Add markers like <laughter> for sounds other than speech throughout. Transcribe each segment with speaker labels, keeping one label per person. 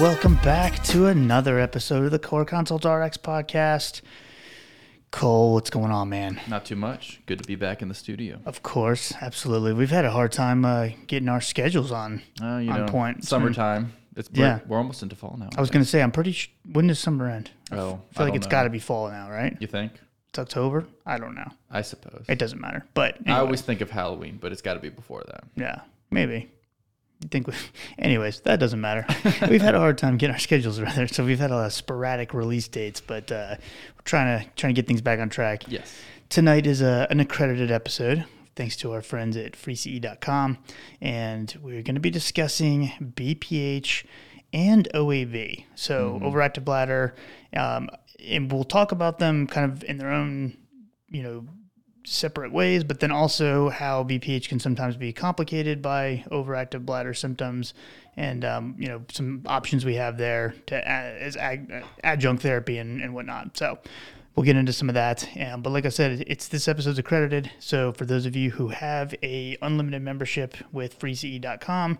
Speaker 1: welcome back to another episode of the Core Consult RX podcast. Cole, what's going on, man?
Speaker 2: Not too much. Good to be back in the studio.
Speaker 1: Of course, absolutely. We've had a hard time uh, getting our schedules on
Speaker 2: Uh, you
Speaker 1: on
Speaker 2: know,
Speaker 1: point. It's been-
Speaker 2: summertime. It's we're,
Speaker 1: Yeah.
Speaker 2: we're almost into fall now.
Speaker 1: I was going to say, I'm pretty. Sh- when does summer end?
Speaker 2: Oh,
Speaker 1: I
Speaker 2: I
Speaker 1: feel like
Speaker 2: don't
Speaker 1: it's got to be fall now, right?
Speaker 2: You think?
Speaker 1: It's October. I don't know.
Speaker 2: I suppose.
Speaker 1: It doesn't matter. But
Speaker 2: I always think of Halloween, but it's got to be before that.
Speaker 1: yeah, maybe. You think? We, <laughs> anyways, that doesn't matter. we've had a hard time getting our schedules together, so we've had a lot of sporadic release dates, but uh, we're trying to trying to get things back on track.
Speaker 2: Yes.
Speaker 1: Tonight is a, an accredited episode, thanks to our friends at freeCE.com. And we're going to be discussing BPH and OAB. So, overactive bladder. Um, and we'll talk about them kind of in their own, you know, separate ways, but then also how BPH can sometimes be complicated by overactive bladder symptoms, and um, you know some options we have there to as adjunct therapy and, and whatnot. So we'll get into some of that. Um, but like I said, it's this episode's accredited. So for those of you who have a unlimited membership with freeCE.com,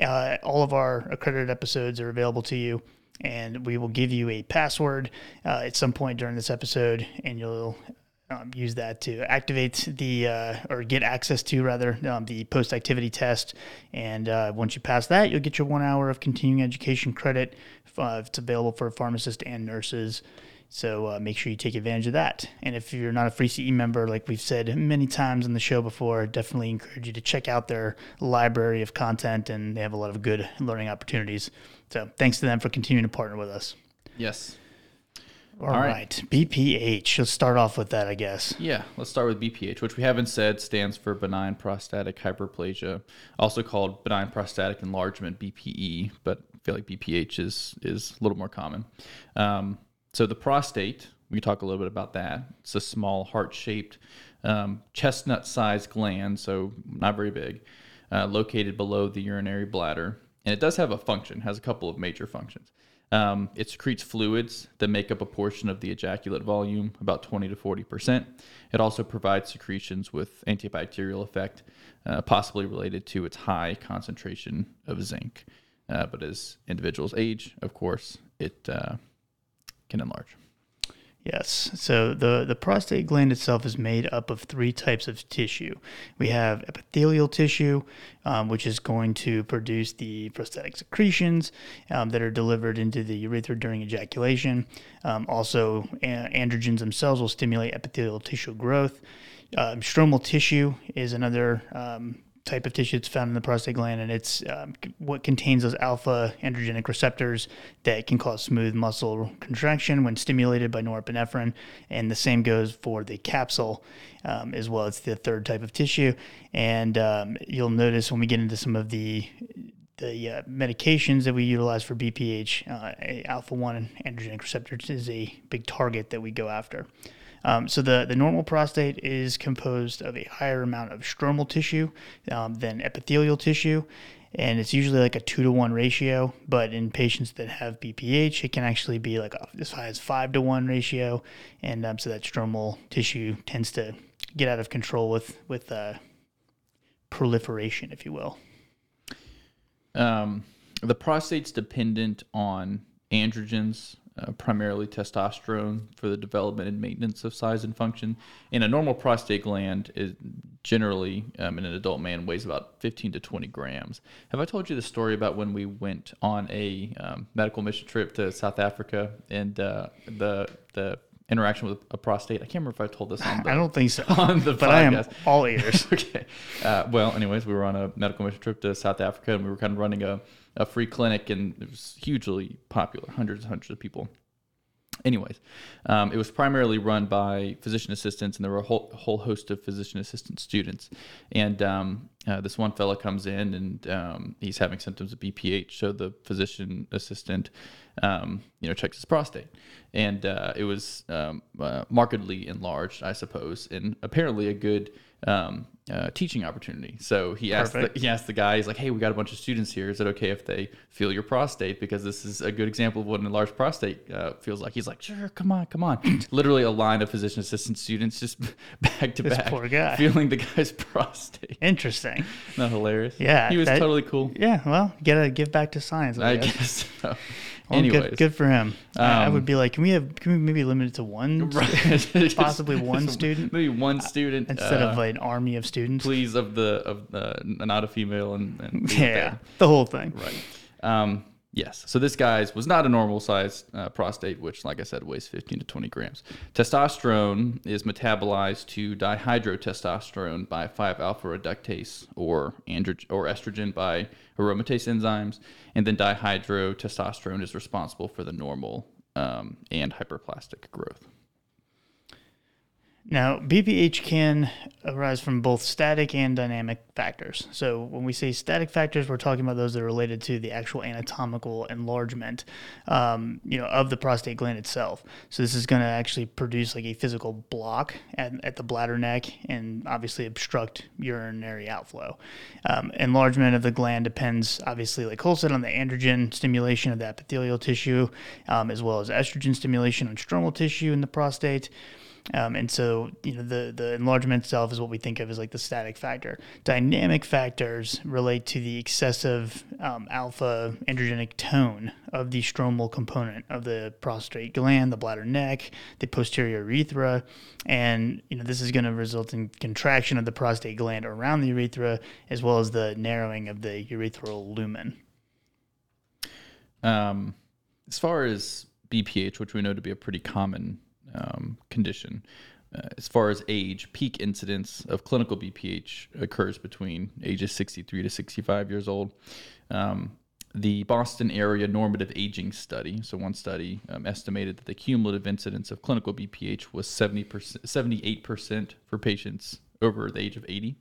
Speaker 1: uh, all of our accredited episodes are available to you. And we will give you a password uh, at some point during this episode, and you'll um, use that to activate the uh, or get access to rather um, the post activity test. And uh, once you pass that, you'll get your one hour of continuing education credit. Uh, it's available for pharmacists and nurses. So uh, make sure you take advantage of that. And if you're not a free CE member, like we've said many times on the show before, definitely encourage you to check out their library of content, and they have a lot of good learning opportunities. So thanks to them for continuing to partner with us.
Speaker 2: Yes.
Speaker 1: All
Speaker 2: All
Speaker 1: right.
Speaker 2: right.
Speaker 1: BPH. Let's start off with that, I guess.
Speaker 2: Yeah. Let's start with BPH, which we haven't said stands for benign prostatic hyperplasia, also called benign prostatic enlargement (BPE), but I feel like BPH is is a little more common. Um, so the prostate, we can talk a little bit about that. It's a small heart-shaped, um, chestnut-sized gland, so not very big, uh, located below the urinary bladder, and it does have a function. Has a couple of major functions. Um, it secretes fluids that make up a portion of the ejaculate volume, about 20 to 40 percent. It also provides secretions with antibacterial effect, uh, possibly related to its high concentration of zinc. Uh, but as individuals age, of course, it uh, can enlarge.
Speaker 1: Yes. So the, the prostate gland itself is made up of three types of tissue. We have epithelial tissue, um, which is going to produce the prostatic secretions um, that are delivered into the urethra during ejaculation. Um, also, androgens themselves will stimulate epithelial tissue growth. Um, stromal tissue is another um, type of tissue that's found in the prostate gland, and it's um, what contains those alpha androgenic receptors that can cause smooth muscle contraction when stimulated by norepinephrine. And the same goes for the capsule um, as well. It's the third type of tissue, and um, you'll notice when we get into some of the the uh, medications that we utilize for BPH, uh, alpha 1 androgenic receptors is a big target that we go after. Um, so the, the normal prostate is composed of a higher amount of stromal tissue um, than epithelial tissue, and it's usually like a two to one ratio. But in patients that have BPH, it can actually be like a, as high as five to one ratio, and um, so that stromal tissue tends to get out of control with with uh, proliferation, if you will.
Speaker 2: Um, the prostate's dependent on androgens, uh, primarily testosterone, for the development and maintenance of size and function. And a normal prostate gland is generally, um, in an adult man, weighs about 15 to 20 grams. Have I told you the story about when we went on a um, medical mission trip to South Africa and uh, the the interaction with a prostate? I can't remember if I told this on the,
Speaker 1: I don't think so, <laughs>
Speaker 2: on the
Speaker 1: but I am
Speaker 2: podcast.
Speaker 1: all ears. <laughs>
Speaker 2: okay. Uh, well, anyways, we were on a medical mission trip to South Africa, and we were kind of running a, a free clinic, and it was hugely popular, hundreds and hundreds of people. Anyways, um, it was primarily run by physician assistants, and there were a whole, whole host of physician assistant students. And um, uh, this one fella comes in, and um, he's having symptoms of BPH. So the physician assistant, um, you know, checks his prostate, and uh, it was um, uh, markedly enlarged, I suppose, and apparently a good um, uh, teaching opportunity. So he asked the, he asked the guy, he's like, "Hey, we got a bunch of students here. Is it okay if they feel your prostate? Because this is a good example of what an enlarged prostate uh, feels like." He's like, "Sure, come on, come on." <clears throat> Literally a line of physician assistant students just <laughs> back to
Speaker 1: This
Speaker 2: back,
Speaker 1: poor guy.
Speaker 2: feeling the guy's <laughs> prostate.
Speaker 1: Interesting.
Speaker 2: Not hilarious.
Speaker 1: Yeah,
Speaker 2: he was
Speaker 1: that-
Speaker 2: totally cool.
Speaker 1: Yeah, well, you gotta give back to science. I,
Speaker 2: I
Speaker 1: guess.
Speaker 2: guess. So.
Speaker 1: Well,
Speaker 2: Anyways,
Speaker 1: good, good for him. I I
Speaker 2: Um,
Speaker 1: would be like, can we have, can we maybe limit it to one, <laughs>
Speaker 2: Right. <laughs> <laughs>
Speaker 1: possibly one student
Speaker 2: maybe one student
Speaker 1: instead
Speaker 2: uh,
Speaker 1: of an army of students?
Speaker 2: please of the of the, not a female and, and
Speaker 1: Yeah, the whole thing.
Speaker 2: right um yes. So this guy's was not a normal size uh, prostate which like i said weighs 15 to 20 grams. Testosterone is metabolized to dihydrotestosterone by 5 alpha reductase or andro- or estrogen by aromatase enzymes and then dihydrotestosterone is responsible for the normal um, and hyperplastic growth
Speaker 1: Now, BPH can arise from both static and dynamic factors. So, when we say static factors, we're talking about those that are related to the actual anatomical enlargement, um, you know, of the prostate gland itself. So, this is going to actually produce like a physical block at, at the bladder neck and obviously obstruct urinary outflow. Um, enlargement of the gland depends, obviously, like Cole said, on the androgen stimulation of the epithelial tissue, um, as well as estrogen stimulation on stromal tissue in the prostate. Um, and so, you know, the, the enlargement itself is what we think of as like the static factor. Dynamic factors relate to the excessive um, alpha androgenic tone of the stromal component of the prostate gland, the bladder neck, the posterior urethra. And, you know, this is going to result in contraction of the prostate gland around the urethra, as well as the narrowing of the urethral lumen.
Speaker 2: Um, as far as BPH, which we know to be a pretty common um, condition, uh, as far as age, peak incidence of clinical BPH occurs between ages 63 to 65 years old. Um, the Boston area normative aging study, so one study um, estimated that the cumulative incidence of clinical BPH was 70%, 78% for patients over the age of 80.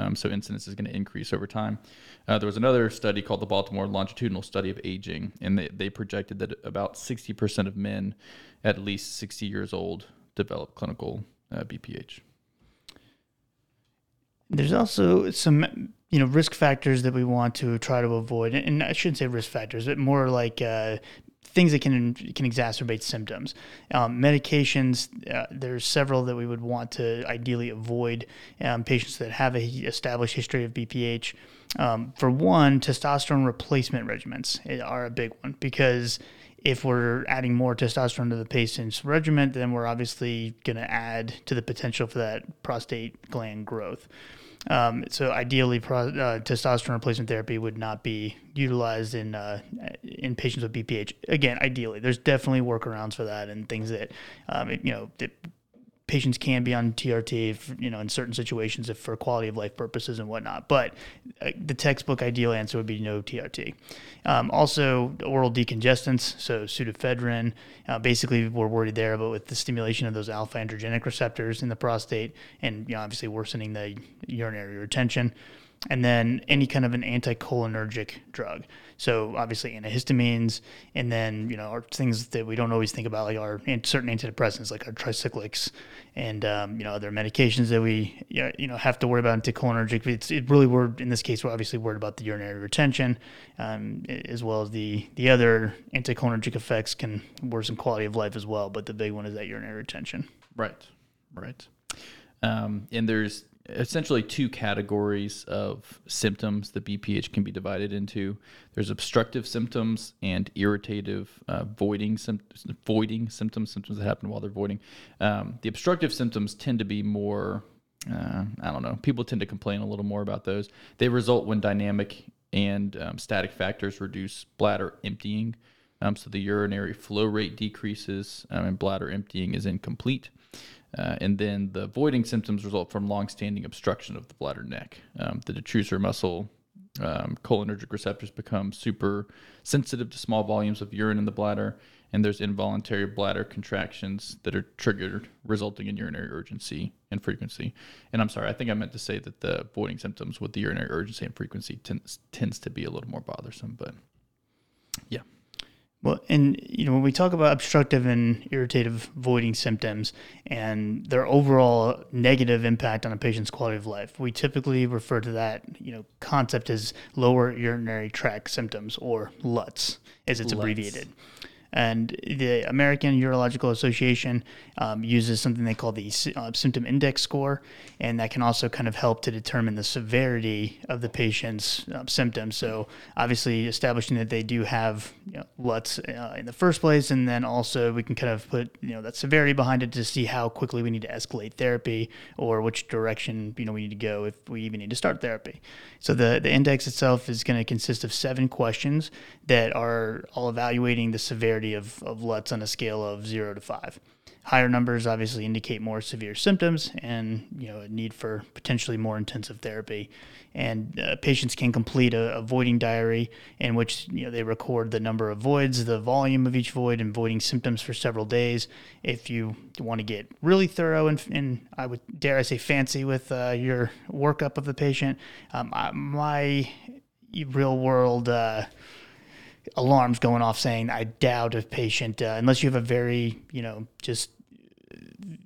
Speaker 2: Um, so incidence is going to increase over time. Uh, there was another study called the Baltimore Longitudinal Study of Aging, and they, they projected that about 60% of men at least 60 years old develop clinical uh, BPH.
Speaker 1: There's also some, you know, risk factors that we want to try to avoid, and I shouldn't say risk factors, but more like uh, things that can can exacerbate symptoms. Um, medications, uh, there's several that we would want to ideally avoid. Um, patients that have a established history of BPH. Um, for one, testosterone replacement regimens are a big one because if we're adding more testosterone to the patient's regimen, then we're obviously going to add to the potential for that prostate gland growth. Um, so ideally, pro, uh, testosterone replacement therapy would not be utilized in uh, in patients with BPH. Again, ideally, there's definitely workarounds for that and things that um, it- you know that patients can be on TRT, if, you know, in certain situations if for quality of life purposes and whatnot. But uh, the textbook ideal answer would be no TRT. Um, also, oral decongestants, so pseudoephedrine. Uh, basically, we're worried there about with the stimulation of those alpha androgenic receptors in the prostate, and you know, obviously worsening the urinary retention. And then any kind of an anticholinergic drug. So obviously antihistamines, and then you know things that we don't always think about, like our certain antidepressants, like our tricyclics, and um, you know other medications that we you know have to worry about anticholinergic. It's it really we're in this case we're obviously worried about the urinary retention, um, as well as the the other anticholinergic effects can worsen quality of life as well. But the big one is that urinary retention.
Speaker 2: Right, right. Um, and there's essentially two categories of symptoms that BPH can be divided into. There's obstructive symptoms and irritative uh, voiding symptoms, voiding symptoms, symptoms that happen while they're voiding. Um, the obstructive symptoms tend to be more, uh, I don't know, people tend to complain a little more about those. They result when dynamic and um, static factors reduce bladder emptying. Um, so the urinary flow rate decreases um, and bladder emptying is incomplete. Uh, and then the voiding symptoms result from long-standing obstruction of the bladder neck. Um, the detrusor muscle um, cholinergic receptors become super sensitive to small volumes of urine in the bladder, and there's involuntary bladder contractions that are triggered, resulting in urinary urgency and frequency. And I'm sorry, I think I meant to say that the voiding symptoms with the urinary urgency and frequency tends, tends to be a little more bothersome, but.
Speaker 1: Well, and you know when we talk about obstructive and irritative voiding symptoms and their overall negative impact on a patient's quality of life, we typically refer to that you know concept as lower urinary tract symptoms or LUTS, as it's
Speaker 2: LUTS.
Speaker 1: abbreviated. And the American Urological Association um, uses something they call the uh, symptom index score, and that can also kind of help to determine the severity of the patient's uh, symptoms. So, obviously, establishing that they do have you know, LUTS uh, in the first place, and then also we can kind of put you know that severity behind it to see how quickly we need to escalate therapy or which direction you know we need to go if we even need to start therapy. So the the index itself is going to consist of seven questions that are all evaluating the severity of, of LUTS on a scale of zero to five. Higher numbers obviously indicate more severe symptoms and you know a need for potentially more intensive therapy. And uh, patients can complete a, a voiding diary in which you know they record the number of voids, the volume of each void, and voiding symptoms for several days. If you want to get really thorough and, and I would dare I say fancy with uh, your workup of the patient, um, I, my real world. Uh, alarms going off saying I doubt a patient uh, unless you have a very you know just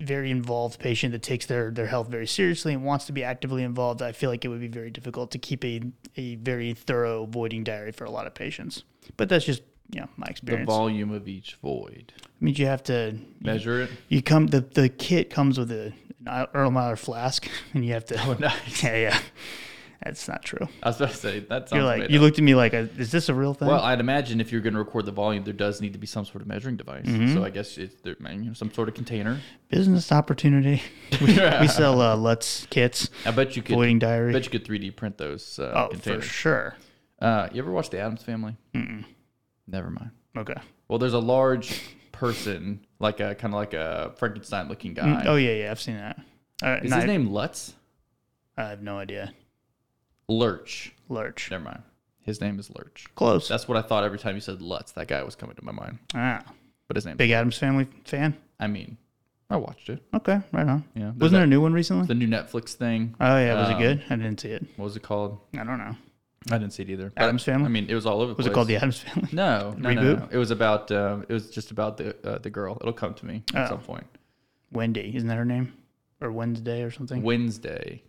Speaker 1: very involved patient that takes their their health very seriously and wants to be actively involved. I feel like it would be very difficult to keep a a very thorough voiding diary for a lot of patients. But that's just you know my experience.
Speaker 2: The volume of each void.
Speaker 1: means you have to
Speaker 2: Measure it.
Speaker 1: you come the the kit comes with a an Erlenmeyer flask <laughs> and you have to
Speaker 2: Oh, nice. <laughs>
Speaker 1: yeah yeah that's not true.
Speaker 2: I was about to say that
Speaker 1: You're like you
Speaker 2: up.
Speaker 1: looked at me like is this a real thing?
Speaker 2: Well, I'd imagine if you're going to record the volume, there does need to be some sort of measuring device.
Speaker 1: Mm-hmm.
Speaker 2: So I guess it's there, you know, some sort of container.
Speaker 1: Business opportunity. <laughs> We, we sell uh, Lutz kits,
Speaker 2: I bet you could.
Speaker 1: voiding diary.
Speaker 2: I bet you could 3D print those uh,
Speaker 1: oh,
Speaker 2: containers.
Speaker 1: for sure.
Speaker 2: Uh, you ever watch The Addams Family? Never mind.
Speaker 1: Okay.
Speaker 2: Well, there's a large person, like a kind of like a Frankenstein-looking guy.
Speaker 1: Oh yeah, yeah, I've seen that. Uh,
Speaker 2: Is his name Lutz?
Speaker 1: I have no idea.
Speaker 2: Lurch.
Speaker 1: Lurch.
Speaker 2: Never mind. His name is Lurch.
Speaker 1: Close.
Speaker 2: That's what I thought every time you said Lutz. That guy was coming to my mind.
Speaker 1: ah,
Speaker 2: But his name.
Speaker 1: big Addams Family fan.
Speaker 2: I mean, I watched it.
Speaker 1: Okay, right on.
Speaker 2: Yeah.
Speaker 1: Wasn't there a new one recently?
Speaker 2: the new Netflix thing?
Speaker 1: Oh yeah, was it
Speaker 2: um,
Speaker 1: good? I didn't see it.
Speaker 2: What was it called?
Speaker 1: I don't know.
Speaker 2: I didn't see it either. But,
Speaker 1: Addams Family?
Speaker 2: I mean, it was all over the
Speaker 1: Was
Speaker 2: place.
Speaker 1: it called the Addams Family?
Speaker 2: No, no, <laughs> no,
Speaker 1: Reboot?
Speaker 2: no. It was about. Uh, it was just about the uh, the girl. It'll come to me at
Speaker 1: Oh.
Speaker 2: some point.
Speaker 1: Wendy, isn't that her name? Or Wednesday or something?
Speaker 2: Wednesday.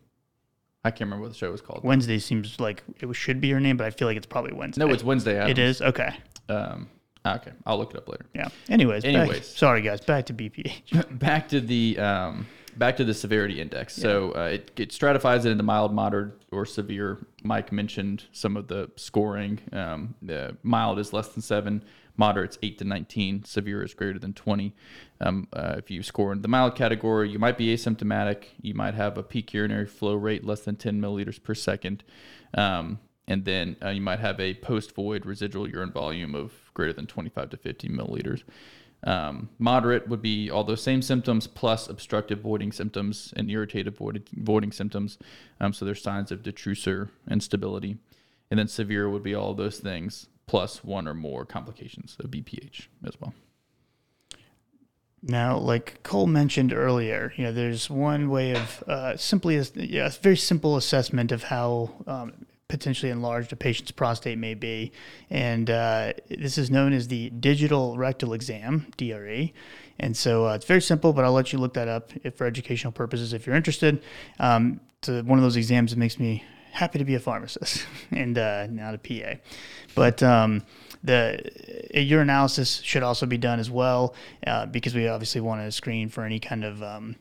Speaker 2: I can't remember what the show was called.
Speaker 1: Wednesday seems like it should be her name, but I feel like it's probably Wednesday.
Speaker 2: No, it's Wednesday. Addams.
Speaker 1: it is. Okay.
Speaker 2: Um, ah, okay, I'll look it up later.
Speaker 1: Yeah. Anyways. back-
Speaker 2: Anyways.
Speaker 1: sorry guys. Back to BPH. <laughs>
Speaker 2: back to the um, back to the severity index. So uh, it, it stratifies it into mild, moderate, or severe. Mike mentioned some of the scoring. Um, the mild is less than seven, moderate's eight to nineteen, severe is greater than twenty. Um, uh, if you score in the mild category, you might be asymptomatic. You might have a peak urinary flow rate less than ten milliliters per second. Um, and then uh, you might have a post void residual urine volume of greater than 25 to 50 milliliters. Um, moderate would be all those same symptoms plus obstructive voiding symptoms and irritative voiding, voiding symptoms. Um, so there's signs of detrusor instability. And then severe would be all those things plus one or more complications of BPH as well.
Speaker 1: Now, like Cole mentioned earlier, you know, there's one way of uh, simply, a very simple assessment of how um, potentially enlarged a patient's prostate may be, and uh, this is known as the digital rectal exam (DRE). And so uh, it's very simple, but I'll let you look that up for educational purposes if you're interested. Um, it's uh, one of those exams that makes me happy to be a pharmacist <laughs> and uh, not a PA. But um, the urinalysis should also be done as well uh, because we obviously want to screen for any kind of um,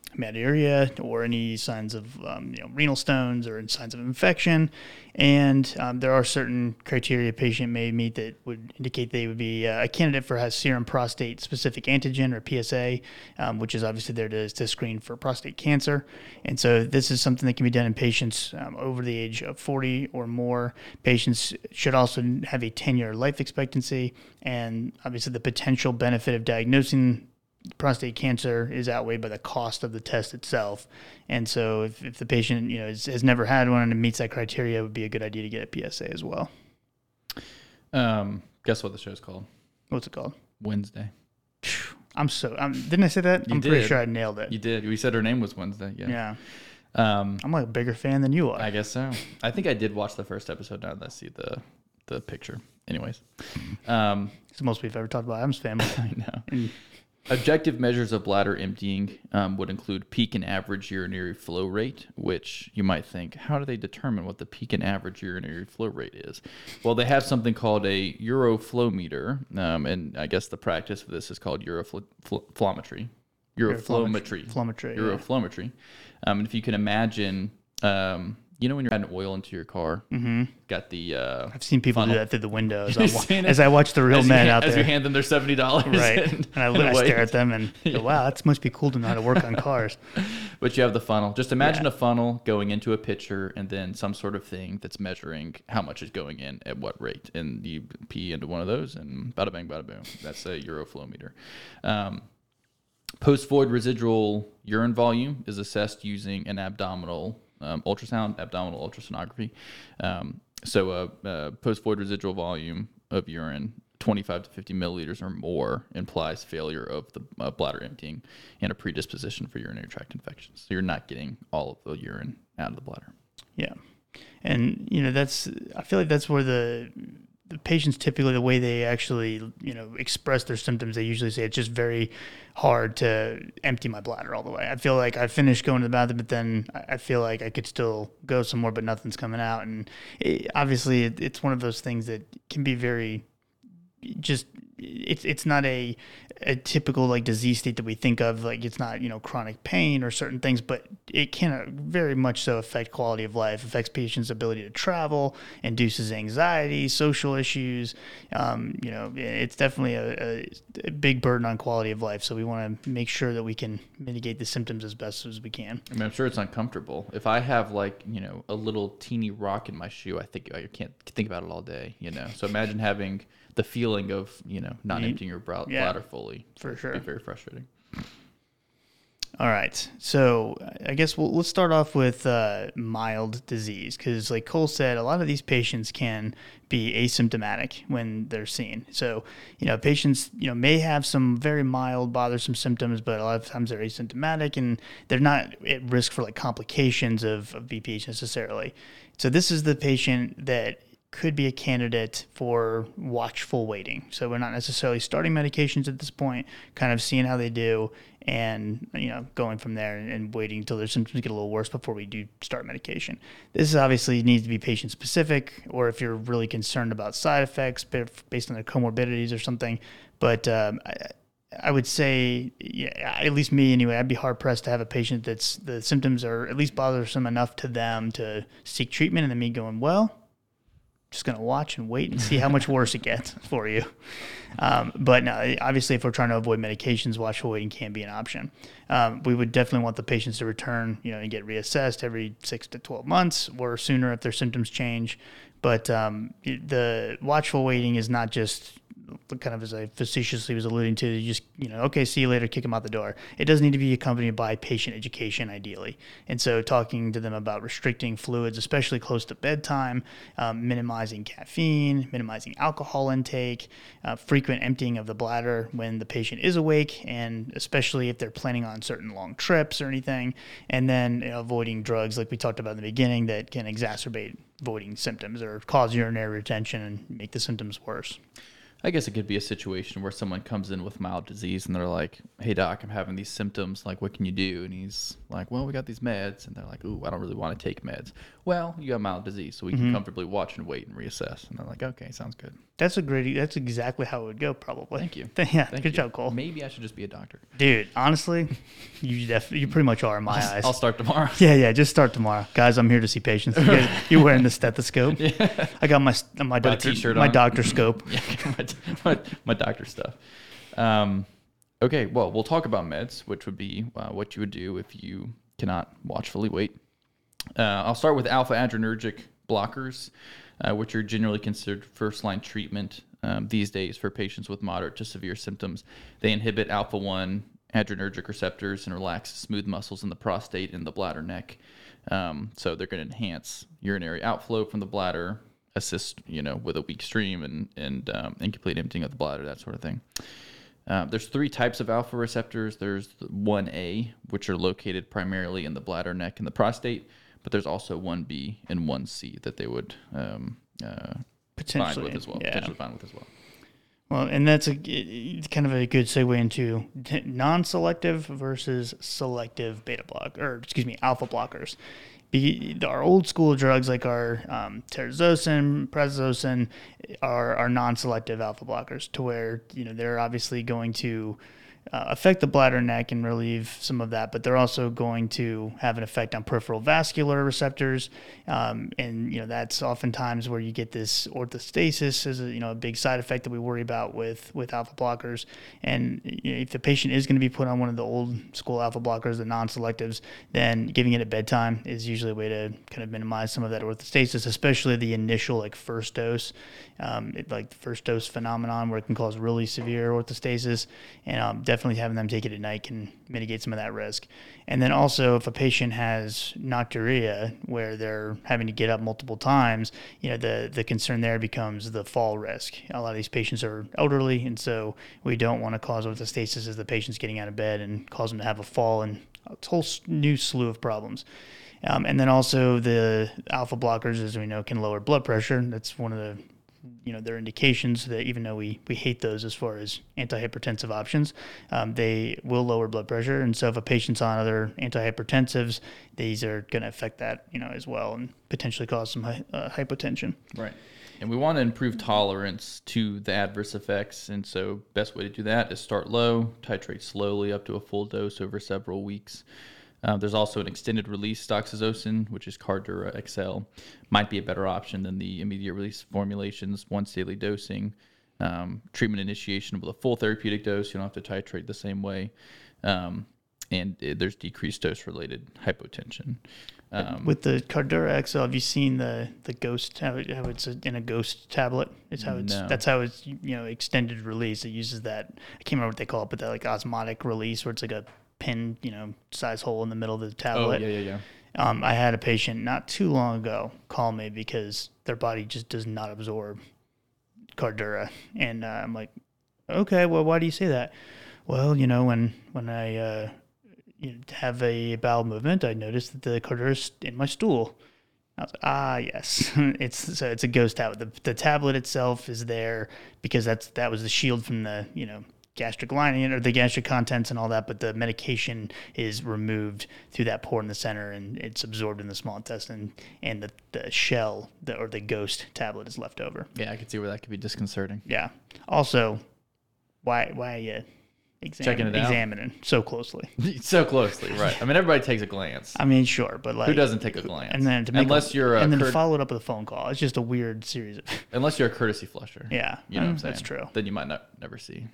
Speaker 1: or any signs of um, you know, renal stones or signs of infection. And um, there are certain criteria a patient may meet that would indicate they would be uh, a candidate for a serum prostate specific antigen or PSA, um, which is obviously there to, to screen for prostate cancer. And so this is something that can be done in patients um, over the age of 40 or more. Patients should also have a 10 year life expectancy. And obviously, the potential benefit of diagnosing prostate cancer is outweighed by the cost of the test itself. And so, if, if the patient you know has, has never had one and meets that criteria, it would be a good idea to get a PSA as well.
Speaker 2: Um, guess what the show's called?
Speaker 1: What's it called?
Speaker 2: Wednesday.
Speaker 1: I'm so. Um, didn't I say that?
Speaker 2: You
Speaker 1: I'm pretty
Speaker 2: did.
Speaker 1: sure I nailed it.
Speaker 2: You did. We said her name was Wednesday. Yeah.
Speaker 1: yeah,
Speaker 2: Um,
Speaker 1: I'm like a bigger fan than you are.
Speaker 2: I guess so. I think I did watch the first episode now that I see the the picture. anyways, um,
Speaker 1: It's the most we've ever talked about Addams family. <laughs>
Speaker 2: I know. Objective measures of bladder emptying um, would include peak and average urinary flow rate, which you might think, how do they determine what the peak and average urinary flow rate is? Well, they have something called a uroflowmeter, um, and I guess the practice of this is called uroflowmetry. Uroflowmetry.
Speaker 1: Flowmetry, yeah.
Speaker 2: Uroflowmetry. Um, and if you can imagine, um, you know when you're adding oil into your car, mm-hmm. got the uh,
Speaker 1: I've seen people
Speaker 2: Funnel.
Speaker 1: do that through the <laughs> windows. as, I, wa- as I watch the real men out
Speaker 2: as
Speaker 1: there.
Speaker 2: As you hand them their seventy dollars, <laughs>
Speaker 1: right.
Speaker 2: and,
Speaker 1: And I,
Speaker 2: and <laughs>
Speaker 1: I stare at them and go, wow, that must be cool to know how to work on cars.
Speaker 2: But you have the funnel. Just imagine
Speaker 1: Yeah.
Speaker 2: a funnel going into a pitcher and then some sort of thing that's measuring how much is going in at what rate. And you pee into one of those and bada bang, bada boom. That's a uroflowmeter. Um, Post void residual urine volume is assessed using an abdominal um, ultrasound, abdominal ultrasonography. Um, so, a, uh post void residual volume of urine, 25 to 50 milliliters or more, implies failure of the uh, bladder emptying and a predisposition for urinary tract infections. So, you're not getting all of the urine out of the bladder.
Speaker 1: Yeah. And, you know, that's, I feel like that's where the, the patients typically, the way they actually, you know, express their symptoms, they usually say it's just very hard to empty my bladder all the way. I feel like I finished going to the bathroom, but then I feel like I could still go somewhere, but nothing's coming out. And it, obviously, it, it's one of those things that can be very just it's it's not a a typical like disease state that we think of like it's not you know chronic pain or certain things but it can uh, very much so affect quality of life affects patients ability to travel induces anxiety social issues um, you know it's definitely a, a, big burden on quality of life so we want to make sure that we can mitigate the symptoms as best as we can
Speaker 2: I mean, I'm sure it's uncomfortable. If I have like you know a little teeny rock in my shoe, I think I can't think about it all day. You know, so imagine having the feeling of you know not
Speaker 1: You-
Speaker 2: emptying your brow-
Speaker 1: yeah,
Speaker 2: bladder fully.
Speaker 1: for sure.
Speaker 2: very frustrating.
Speaker 1: All right. So I guess we'll, let's start off with uh, mild disease because, like Cole said, a lot of these patients can be asymptomatic when they're seen. So, you know, patients, you know, may have some very mild, bothersome symptoms, but a lot of times they're asymptomatic and they're not at risk for like complications of, of BPH necessarily. So, this is the patient that could be a candidate for watchful waiting. So we're not necessarily starting medications at this point, kind of seeing how they do and you know going from there and, and waiting until their symptoms get a little worse before we do start medication. This obviously needs to be patient specific or if you're really concerned about side effects based on their comorbidities or something. But um, I, I would say, yeah, at least me anyway, I'd be hard pressed to have a patient that's the symptoms are at least bothersome enough to them to seek treatment, and then me going, well, just going to watch and wait and see how much worse it gets <laughs> for you. Um, but no, obviously, if we're trying to avoid medications, watchful waiting can be an option. Um, we would definitely want the patients to return, you know, and get reassessed every six to 12 months or sooner if their symptoms change. But um, the watchful waiting is not just kind of as I facetiously was alluding to, just, you know, okay, see you later, kick them out the door. It does need to be accompanied by patient education, ideally. And so talking to them about restricting fluids, especially close to bedtime, um, minimizing caffeine, minimizing alcohol intake, uh, frequent emptying of the bladder when the patient is awake, and especially if they're planning on certain long trips or anything. And then you know, avoiding drugs, like we talked about in the beginning, that can exacerbate voiding symptoms or cause urinary retention and make the symptoms worse.
Speaker 2: I guess it could be a situation where someone comes in with mild disease and they're like, "Hey doc, I'm having these symptoms. Like, what can you do?" And he's like, "Well, we got these meds." And they're like, "Ooh, I don't really want to take meds." Well, you have mild disease, so we can mm-hmm. comfortably watch and wait and reassess. And they're like, "Okay, sounds good.
Speaker 1: That's a great. That's exactly how it would go, probably.
Speaker 2: Thank you. <laughs>
Speaker 1: yeah,
Speaker 2: Thank
Speaker 1: good
Speaker 2: you.
Speaker 1: job, Cole.
Speaker 2: Maybe I should just be a doctor.
Speaker 1: Dude, honestly, you def- you pretty much are in my <laughs> eyes.
Speaker 2: I'll start tomorrow." <laughs>
Speaker 1: yeah, yeah. Just start tomorrow, guys. I'm here to see patients. You guys, you're wearing the stethoscope. I got my my
Speaker 2: a
Speaker 1: doctor
Speaker 2: t-shirt
Speaker 1: my
Speaker 2: on.
Speaker 1: doctor scope.
Speaker 2: yeah, my, <laughs> my, my doctor stuff. Um, okay, well, we'll talk about meds, which would be uh, what you would do if you cannot watchfully wait. Uh, I'll start with alpha adrenergic blockers, uh, which are generally considered first line treatment um, these days for patients with moderate to severe symptoms. They inhibit alpha 1 adrenergic receptors and relax smooth muscles in the prostate and the bladder neck. Um, so they're going to enhance urinary outflow from the bladder, assist you know with a weak stream and and um, incomplete emptying of the bladder, that sort of thing. Um, there's three types of alpha receptors. There's 1A, which are located primarily in the bladder, neck, and the prostate, but there's also 1B and 1C that they would um, uh,
Speaker 1: Potentially,
Speaker 2: with as well.
Speaker 1: yeah.
Speaker 2: Potentially fine with as well.
Speaker 1: Well, and that's a kind of a good segue into non-selective versus selective beta block, or excuse me, alpha blockers. Our old school drugs like our um, prazosin are, are non-selective alpha blockers, to where you know they're obviously going to uh, affect the bladder neck and relieve some of that, but they're also going to have an effect on peripheral vascular receptors, um, and you know that's oftentimes where you get this orthostasis is a, you know a big side effect that we worry about with with alpha blockers. And you know, if the patient is going to be put on one of the old school alpha blockers, the non-selectives, then giving it at bedtime is usually a way to kind of minimize some of that orthostasis, especially the initial like first dose, um, it, like the first dose phenomenon where it can cause really severe orthostasis, and um, definitely having them take it at night can mitigate some of that risk. And then also, if a patient has nocturia where they're having to get up multiple times, you know, the, the concern there becomes the fall risk. A lot of these patients are elderly, and so we don't want to cause orthostasis as the patient's getting out of bed and cause them to have a fall and a whole new slew of problems. Um, and then also the alpha blockers, as we know, can lower blood pressure. That's one of the you know their indications that even though we, we hate those as far as antihypertensive options, um, they will lower blood pressure. And so if a patient's on other antihypertensives, these are going to affect that you know as well and potentially cause some uh, hypotension.
Speaker 2: Right. And we want to improve tolerance to the adverse effects. And so, best way to do that is start low, titrate slowly up to a full dose over several weeks. Uh, there's also an extended release doxazosin, which is Cardura XL. Might be a better option than the immediate release formulations, once daily dosing. Um, treatment initiation with a full therapeutic dose. You don't have to titrate the same way. Um, and uh, there's decreased dose related hypotension. Um,
Speaker 1: With the Cardura XL, have you seen the the ghost how, it, how it's a, in a ghost tablet? It's how it's
Speaker 2: No.
Speaker 1: that's how it's you know extended release. It uses that I can't remember what they call it, but that like osmotic release where it's like a pin you know size hole in the middle of the tablet.
Speaker 2: oh,
Speaker 1: tablet.
Speaker 2: yeah, yeah, yeah.
Speaker 1: Um, I had a patient not too long ago call me because their body just does not absorb Cardura, and uh, I'm like, okay, well, why do you say that? Well, you know, when when I uh, you know, have a bowel movement, I notice that the Cardura's in my stool. I was like, ah, yes, <laughs> it's so it's a ghost tablet. The, the tablet itself is there because that's that was the shield from the you know gastric lining or the gastric contents and all that, but the medication is removed through that pore in the center and it's absorbed in the small intestine, and the, the shell the, or the ghost tablet is left over.
Speaker 2: Yeah, I could see where that could be disconcerting.
Speaker 1: Yeah. Also, why why are you exam-
Speaker 2: Checking it
Speaker 1: examining so closely? <laughs>
Speaker 2: so closely, right? I mean, everybody takes a glance.
Speaker 1: I mean, sure, but like
Speaker 2: Who doesn't take a glance?
Speaker 1: And then to make
Speaker 2: unless
Speaker 1: a,
Speaker 2: you're a
Speaker 1: and then to
Speaker 2: cur-
Speaker 1: follow it up with a phone call. It's just a weird series of
Speaker 2: unless you're a courtesy flusher.
Speaker 1: yeah.
Speaker 2: you know what I'm saying.
Speaker 1: That's true.
Speaker 2: Then you might not never see.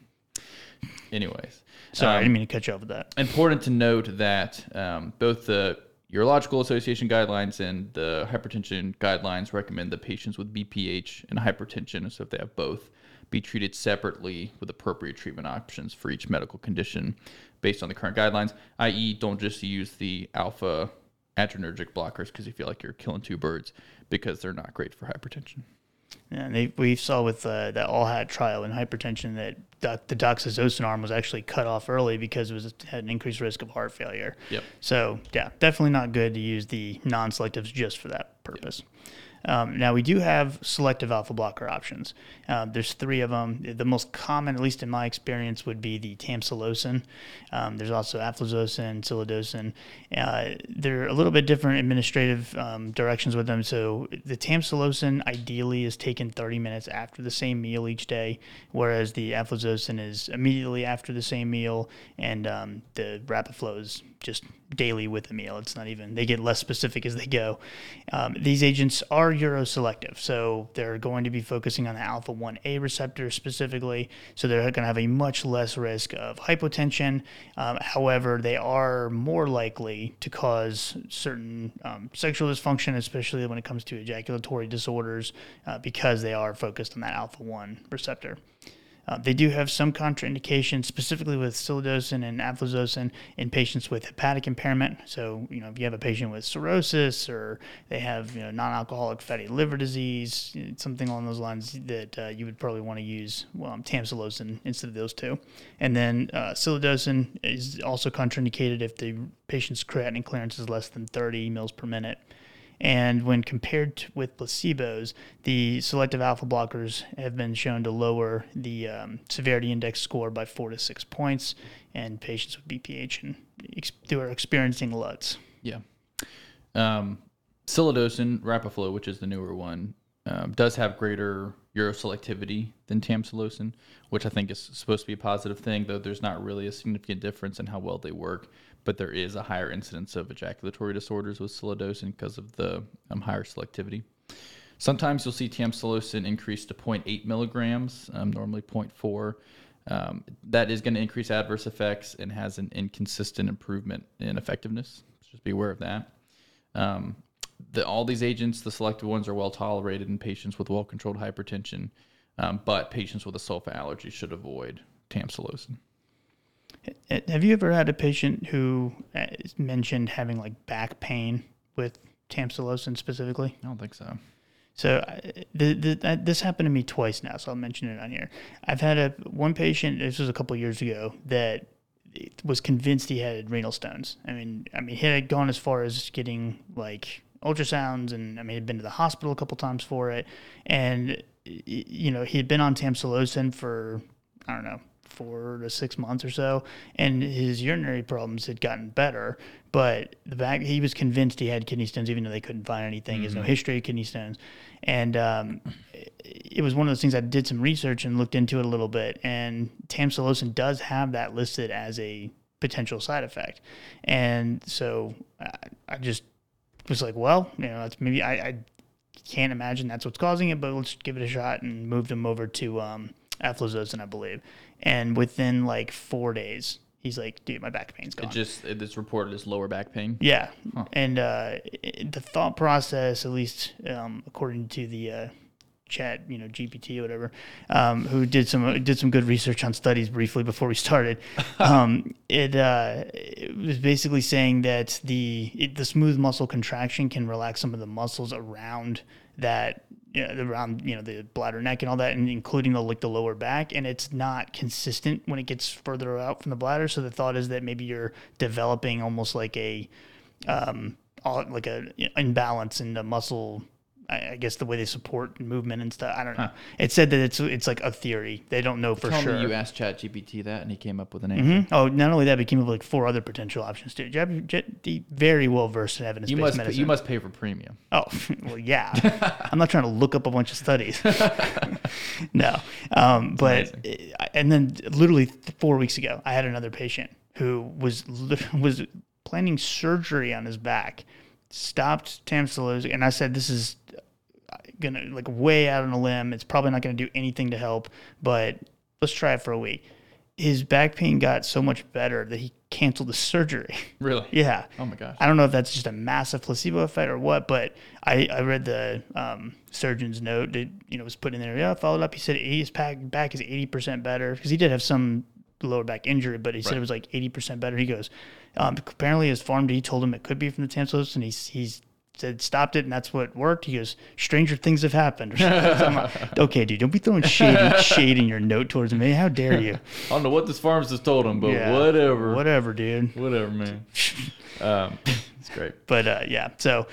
Speaker 2: Anyways,
Speaker 1: Sorry, I
Speaker 2: um,
Speaker 1: didn't mean to cut you off with that.
Speaker 2: important to note that um, both the Urological Association guidelines and the hypertension guidelines recommend that patients with BPH and hypertension, so if they have both, be treated separately with appropriate treatment options for each medical condition based on the current guidelines, i.e., don't just use the alpha adrenergic blockers because you feel like you're killing two birds because they're not great for hypertension.
Speaker 1: Yeah, and they, we saw with uh, that ALLHAT trial in hypertension that doc, the doxazosin arm was actually cut off early because it was had an increased risk of heart failure.
Speaker 2: Yep.
Speaker 1: So yeah, definitely not good to use the non-selectives just for that purpose. Um, now we do have selective alpha blocker options. Uh, there's three of them. The most common, at least in my experience, would be the tamsulosin. Um, there's also alfuzosin, silodosin. Uh, they're a little bit different administrative um, directions with them. So the tamsulosin ideally is taken 30 minutes after the same meal each day, whereas the alfuzosin is immediately after the same meal, and um, the Rapaflo is just daily with a meal. It's not even, they get less specific as they go. Um, these agents are uroselective, so they're going to be focusing on the alpha 1A receptor specifically, so they're going to have a much less risk of hypotension. Um, however, they are more likely to cause certain um, sexual dysfunction, especially when it comes to ejaculatory disorders, uh, because they are focused on that alpha 1 receptor. Uh, they do have some contraindications, specifically with silodosin and alfuzosin in patients with hepatic impairment. So, you know, if you have a patient with cirrhosis or they have, you know, non-alcoholic fatty liver disease, something along those lines, that uh, you would probably want to use well, tamsulosin instead of those two. And then uh, is also contraindicated if the patient's creatinine clearance is less than 30 mils per minute. And when compared to, with placebos, the selective alpha blockers have been shown to lower the um, severity index score by four to six points in patients with BPH and ex- who are experiencing LUTs.
Speaker 2: Yeah. Um, Silodosin Rapaflo, which is the newer one, um, does have greater uroselectivity than tamsulosin, which I think is supposed to be a positive thing, though there's not really a significant difference in how well they work. But there is a higher incidence of ejaculatory disorders with silodosin because of the um, higher selectivity. Sometimes you'll see tamsulosin increase to 0.8 milligrams, um, normally 0.4. Um, that is going to increase adverse effects and has an inconsistent improvement in effectiveness. Just be aware of that. Um, the, all these agents, the selective ones, are well tolerated in patients with well controlled hypertension, um, but patients with a sulfa allergy should avoid tamsulosin.
Speaker 1: Have you ever had a patient who uh, mentioned having like back pain with tamsulosin specifically?
Speaker 2: I don't think so.
Speaker 1: So uh, the, the, this happened to me twice now, so I'll mention it on here. I've had a one patient. This was a couple years ago that was convinced he had renal stones. I mean, I mean, he had gone as far as getting like ultrasounds, and I mean, he'd been to the hospital a couple times for it, and you know, he had been on tamsulosin for I don't know four to six months or so, and his urinary problems had gotten better. But the back, he was convinced he had kidney stones, even though they couldn't find anything. Mm-hmm. He has no history of kidney stones, and um, it was one of those things. I did some research and looked into it a little bit, and tamsulosin does have that listed as a potential side effect, and so I, I just was like, well, you know, that's maybe I, I can't imagine that's what's causing it, but let's give it a shot and moved him over to um, eflornithine, I believe. And within like four days, he's like, dude, my back pain's gone.
Speaker 2: It just it's reported as lower back pain.
Speaker 1: Yeah, huh. and uh, the thought process, at least um, according to the uh, chat, you know, GPT or whatever, um, who did some did some good research on studies briefly before we started. <laughs> Um, it, uh, it was basically saying that the it, the smooth muscle contraction can relax some of the muscles around that you know, around you know the bladder neck and all that, and including the like the lower back, and it's not consistent when it gets further out from the bladder. So the thought is that maybe you're developing almost like a um, like a imbalance in the muscle I, guess the way they support movement and stuff. I don't know. Huh. It said that it's it's like a theory. They don't know for
Speaker 2: Tell
Speaker 1: sure.
Speaker 2: Me you asked ChatGPT that, and he came up with an
Speaker 1: answer. Mm-hmm. Oh, not only that, but he came up with like four other potential options too. Very well versed in evidence
Speaker 2: based medicine.
Speaker 1: Pay,
Speaker 2: you must pay for premium.
Speaker 1: Oh, <laughs> well, yeah. <laughs> I'm not trying to look up a bunch of studies. <laughs> no, um, but and then literally four weeks ago, I had another patient who was was planning surgery on his back stopped tamsulosin, and I said, "This is gonna like way out on a limb. It's probably not gonna do anything to help, but let's try it for a week. His back pain got so much better that he canceled the surgery. <laughs>
Speaker 2: Really?
Speaker 1: yeah.
Speaker 2: Oh my gosh.
Speaker 1: I don't know if that's just a massive placebo effect or what, but I, I read the um, surgeon's note that you know was put in there. Yeah, followed up. He said his back back is eighty percent better because he did have some lower back injury, but he said it was like eighty percent better. He goes, um, apparently his pharmacy told him it could be from the tamsulosin, and he's he's said stopped it, and that's what worked. He goes, "Stranger things have happened." <laughs> like, okay, dude, don't be throwing shade <laughs> shade in your note towards me. How dare you?
Speaker 2: I don't know what this pharmacist told him, but yeah, whatever.
Speaker 1: Whatever, dude.
Speaker 2: Whatever, man. <laughs> um, it's great.
Speaker 1: But uh, yeah, so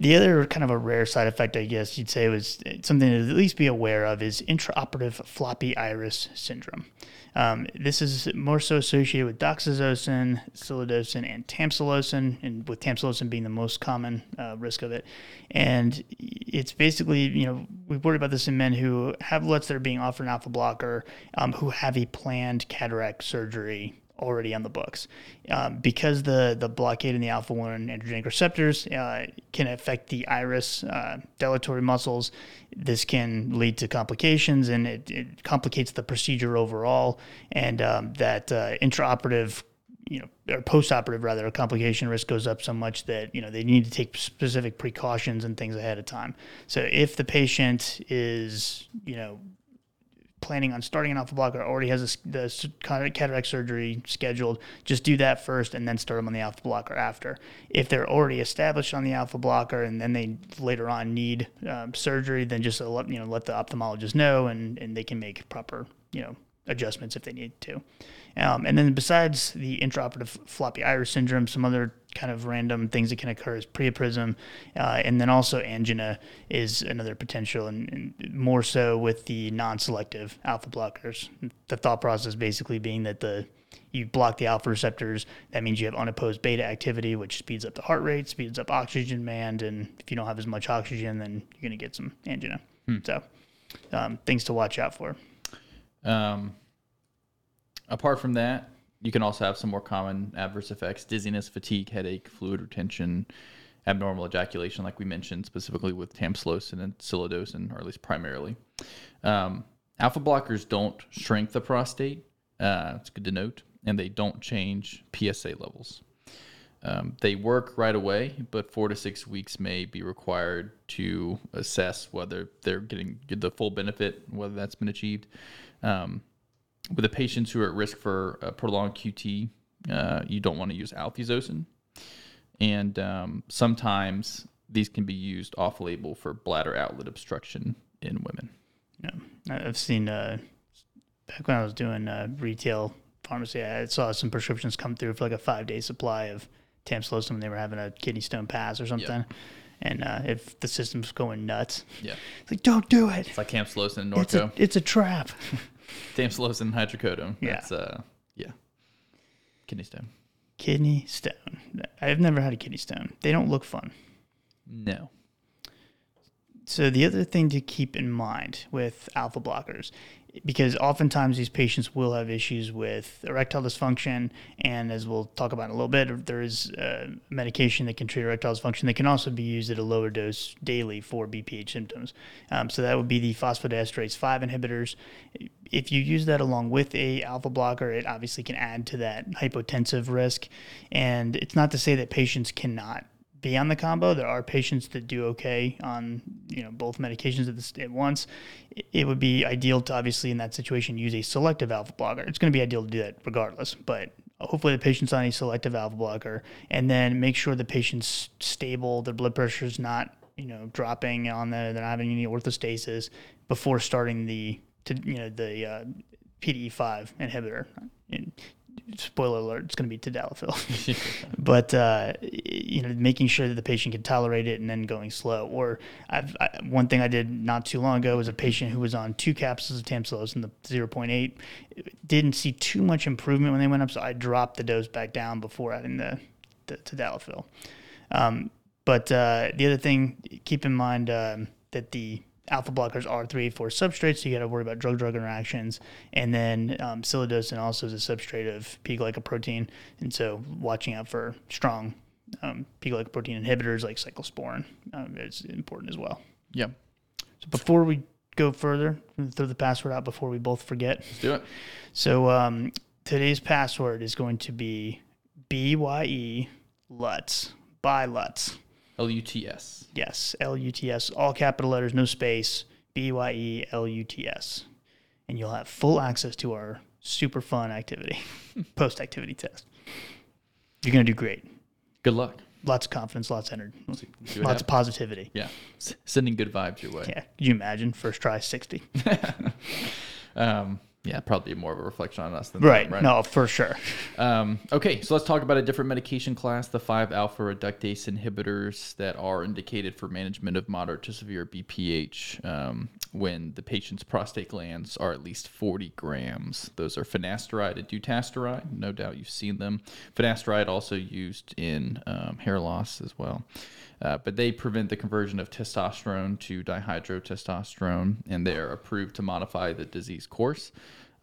Speaker 1: the other kind of a rare side effect, I guess you'd say, was something to at least be aware of is intraoperative floppy iris syndrome. Um, this is more so associated with doxazosin, silodosin, and tamsulosin, and with tamsulosin being the most common uh, risk of it. And it's basically, you know, we've worried about this in men who have LUTs that are being offered an alpha blocker, um, who have a planned cataract surgery already on the books. Um, because the, the blockade in the alpha 1 androgenic receptors uh, can affect the iris uh, dilatory muscles, this can lead to complications and it, it complicates the procedure overall. And um, that uh, intraoperative you know, or post-operative rather, a complication risk goes up so much that you know they need to take specific precautions and things ahead of time. So if the patient is you know planning on starting an alpha blocker already has a, the cataract surgery scheduled, just do that first and then start them on the alpha blocker after. If they're already established on the alpha blocker and then they later on need um, surgery, then just let, you know let the ophthalmologist know and, and they can make proper you know adjustments if they need to. Um, and then besides the intraoperative floppy iris syndrome, some other kind of random things that can occur is priapism, uh, and then also angina is another potential, and, and, more so with the non-selective alpha blockers. The thought process basically being that the you block the alpha receptors, that means you have unopposed beta activity, which speeds up the heart rate, speeds up oxygen demand, and if you don't have as much oxygen, then you're going to get some angina. Hmm. So, um, things to watch out for. Um,
Speaker 2: apart from that, you can also have some more common adverse effects: dizziness, fatigue, headache, fluid retention, abnormal ejaculation, like we mentioned, specifically with tamsulosin and silodosin, or at least primarily. Um, alpha blockers don't shrink the prostate. Uh, it's good to note and they don't change PSA levels. Um, they work right away, but four to six weeks may be required to assess whether they're getting the full benefit, whether that's been achieved. Um, with the patients who are at risk for prolonged QT, uh, you don't want to use alfuzosin. And um, sometimes these can be used off label for bladder outlet obstruction in women.
Speaker 1: Yeah, I've seen uh, back when I was doing uh, retail pharmacy, I saw some prescriptions come through for like a five day supply of tamsulosin when they were having a kidney stone pass or something. Yep. And uh, if the system's going nuts,
Speaker 2: yeah,
Speaker 1: it's like don't do it.
Speaker 2: It's like tamsulosin and Norco.
Speaker 1: It's a, it's a trap. <laughs>
Speaker 2: tamsulosin and hydrocodone. Yeah. That's, uh, yeah. Kidney stone.
Speaker 1: Kidney stone. I've never had a kidney stone. They don't look fun.
Speaker 2: No.
Speaker 1: So the other thing to keep in mind with alpha blockers because oftentimes these patients will have issues with erectile dysfunction, and as we'll talk about in a little bit, there is a medication that can treat erectile dysfunction that can also be used at a lower dose daily for BPH symptoms. Um, so that would be the phosphodiesterase 5 inhibitors. If you use that along with a alpha blocker, it obviously can add to that hypotensive risk. And it's not to say that patients cannot be on the combo. There are patients that do okay on you know both medications at, this, at once. It would be ideal to obviously in that situation use a selective alpha blocker. It's going to be ideal to do that regardless, but hopefully the patient's on a selective alpha blocker, and then make sure the patient's stable, their blood pressure is not you know dropping on the, they're not having any orthostasis before starting the to, you know the uh, PDE5 inhibitor. And spoiler alert, it's going to be tadalafil. <laughs> <laughs> but uh, you know, making sure that the patient can tolerate it and then going slow. Or I've, I, one thing I did not too long ago was a patient who was on two capsules of tamsulosin, the 0.8, didn't see too much improvement when they went up, so I dropped the dose back down before adding the, the tadalafil. Um, but uh, the other thing, keep in mind um, that the alpha blockers are 3A4 substrates, so you got to worry about drug drug interactions. And then um, silodosin also is a substrate of P glycoprotein, and so watching out for strong um, P glycoprotein inhibitors like cyclosporin um, is important as well.
Speaker 2: Yeah.
Speaker 1: So before we go further, throw the password out before we both forget.
Speaker 2: Let's do it.
Speaker 1: So um, today's password is going to be BYE LUTS. By LUTS.
Speaker 2: L U T S.
Speaker 1: Yes, L U T S, all capital letters, no space, B Y E L U T S. And you'll have full access to our super fun activity, <laughs> post activity test. You're going to do great.
Speaker 2: Good luck.
Speaker 1: Lots of confidence, lots of energy, lots of positivity.
Speaker 2: Yeah. S- sending good vibes your way.
Speaker 1: Yeah. Could you imagine? First try, 60. <laughs>
Speaker 2: um, yeah, probably more of a reflection on us than
Speaker 1: right.
Speaker 2: Them, right?
Speaker 1: No, for sure.
Speaker 2: Um, okay, so let's talk about a different medication class: the five alpha reductase inhibitors that are indicated for management of moderate to severe BPH um, when the patient's prostate glands are at least 40 grams. Those are finasteride and dutasteride. No doubt you've seen them. Finasteride also used in um, hair loss as well. Uh, but they prevent the conversion of testosterone to dihydrotestosterone, and they are approved to modify the disease course.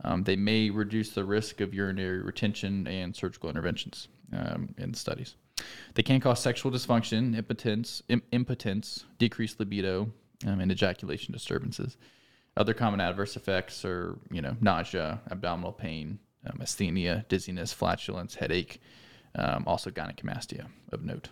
Speaker 2: Um, they may reduce the risk of urinary retention and surgical interventions um, in studies. They can cause sexual dysfunction, impotence, Im- impotence decreased libido, um, and ejaculation disturbances. Other common adverse effects are, you know, nausea, abdominal pain, um, asthenia, dizziness, flatulence, headache, um, also gynecomastia of note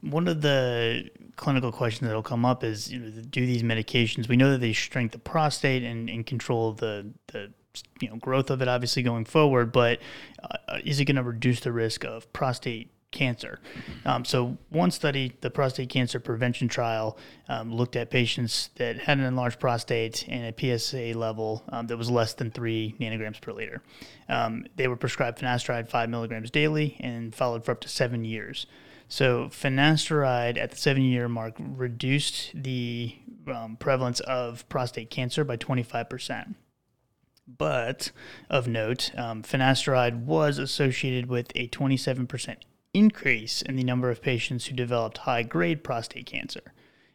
Speaker 1: one of the clinical questions that'll come up is you know, do these medications we know that they shrink the prostate and, and control the the you know growth of it obviously going forward but uh, is it going to reduce the risk of prostate cancer. Um, so, one study, the prostate cancer prevention trial, um, looked at patients that had an enlarged prostate and a PSA level um, that was less than three nanograms per liter. Um, they were prescribed finasteride five milligrams daily and followed for up to seven years. So, finasteride at the seven year mark reduced the um, prevalence of prostate cancer by 25%. But of note, um, finasteride was associated with a 27% increase in the number of patients who developed high grade prostate cancer.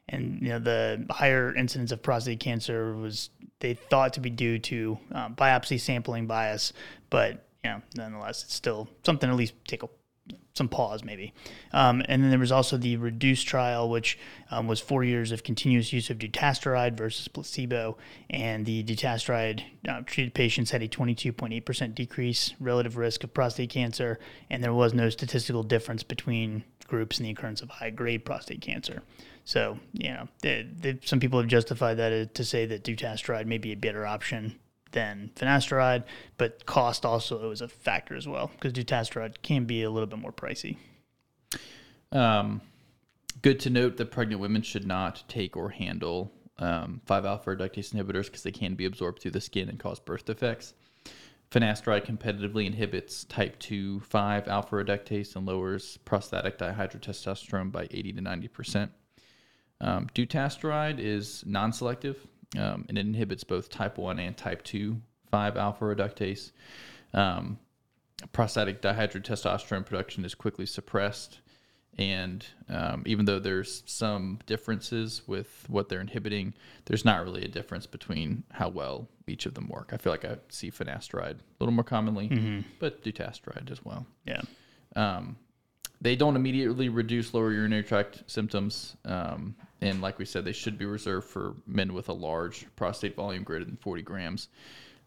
Speaker 1: And you know the higher incidence of prostate cancer was they thought to be due to um, biopsy sampling bias, but you know nonetheless it's still something at least take a some pause maybe. Um, and then there was also the REDUCE trial, which um, was four years of continuous use of dutasteride versus placebo. And the dutasteride uh, treated patients had a 22.8% decrease relative risk of prostate cancer, and there was no statistical difference between groups in the occurrence of high grade prostate cancer. So, you know, they, they, some people have justified that uh, to say that dutasteride may be a better option than finasteride, but cost also is a factor as well because dutasteride can be a little bit more pricey.
Speaker 2: Um, good to note that pregnant women should not take or handle um, 5 alpha reductase inhibitors because they can be absorbed through the skin and cause birth defects. Finasteride competitively inhibits type 2 5 alpha reductase and lowers prostatic dihydrotestosterone by 80 to 90%. Um, dutasteride is non selective, um, and it inhibits both type 1 and type 2 5 alpha reductase. Um, prostatic dihydrotestosterone production is quickly suppressed. And um, even though there's some differences with what they're inhibiting, there's not really a difference between how well each of them work. I feel like I see finasteride a little more commonly, mm-hmm. but dutasteride as well.
Speaker 1: Yeah.
Speaker 2: Um, they don't immediately reduce lower urinary tract symptoms. Um, and like we said, they should be reserved for men with a large prostate volume greater than 40 grams.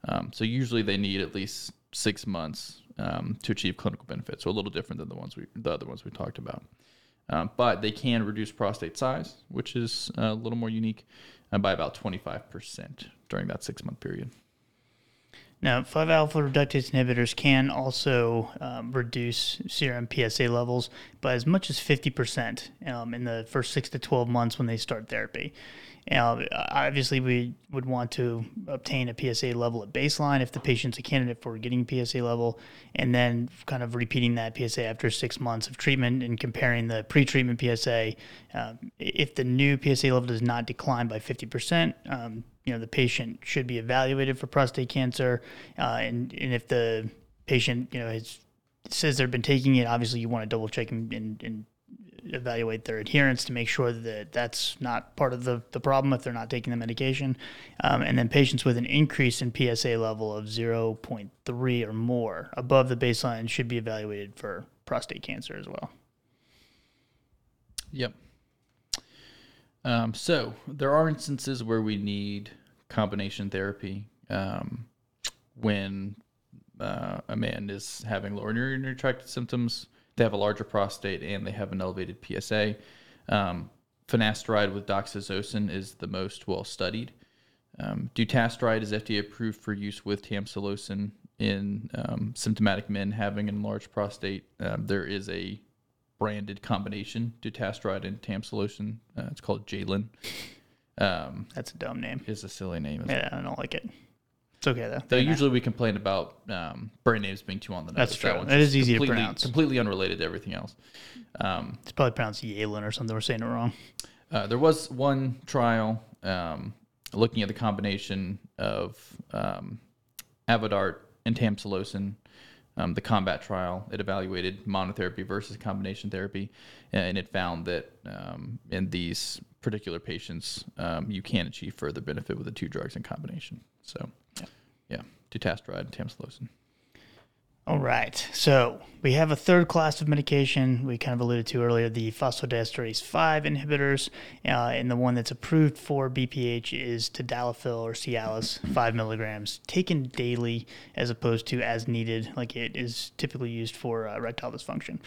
Speaker 2: Um, so usually they need at least six months um, to achieve clinical benefit. So a little different than the ones we, the other ones we talked about. Um, but they can reduce prostate size, which is a little more unique, uh, by about 25% during that six month period.
Speaker 1: Now, 5 alpha reductase inhibitors can also um, reduce serum PSA levels by as much as 50% um, in the first 6 to 12 months when they start therapy. Now, obviously, we would want to obtain a PSA level at baseline if the patient's a candidate for getting PSA level, and then kind of repeating that PSA after six months of treatment and comparing the pre-treatment PSA. Um, if the new PSA level does not decline by 50%, um, you know the patient should be evaluated for prostate cancer, uh, and and if the patient you know has says they've been taking it, obviously you want to double check and, and, and evaluate their adherence to make sure that that's not part of the, the problem if they're not taking the medication. Um, and then patients with an increase in PSA level of 0.3 or more above the baseline should be evaluated for prostate cancer as well.
Speaker 2: Yep. Um, so there are instances where we need combination therapy um, when uh, a man is having lower urinary tract symptoms they have a larger prostate and they have an elevated PSA. Um, finasteride with doxazosin is the most well studied. Um, dutasteride is FDA approved for use with tamsulosin in um, symptomatic men having an enlarged prostate. Um, there is a branded combination, dutasteride and tamsulosin. Uh, it's called Jalyn.
Speaker 1: Um, That's a dumb name.
Speaker 2: It's a silly name.
Speaker 1: Yeah, it? I don't like it. It's okay though.
Speaker 2: Though usually we complain about um, brand names being too on the nose.
Speaker 1: That's true. That it is easy to pronounce.
Speaker 2: Completely unrelated to everything else.
Speaker 1: Um, it's probably pronounced Yalen or something. We're saying it wrong.
Speaker 2: Uh, there was one trial um, looking at the combination of um, Avodart and tamsulosin. Um, the CombAT trial it evaluated monotherapy versus combination therapy, and it found that um, in these particular patients, um, you can achieve further benefit with the two drugs in combination. So yeah, dutasteride and tamsulosin.
Speaker 1: All right. So we have a third class of medication we kind of alluded to earlier, the phosphodiesterase 5 inhibitors. Uh, and the one that's approved for BPH is tadalafil or Cialis, 5 milligrams, taken daily as opposed to as needed, like it is typically used for uh, erectile dysfunction.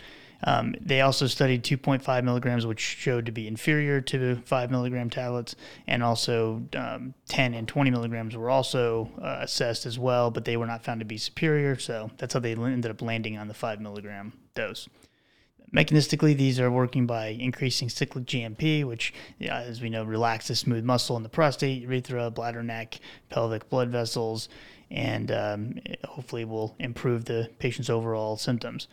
Speaker 1: Um, they also studied 2.5 milligrams, which showed to be inferior to 5 milligram tablets, and also um, 10 and 20 milligrams were also uh, assessed as well, but they were not found to be superior. So that's how they ended up landing on the 5 milligram dose. mechanistically, these are working by increasing cyclic GMP, which, yeah, as we know, relaxes smooth muscle in the prostate, urethra, bladder, neck, pelvic blood vessels, and um, hopefully will improve the patient's overall symptoms.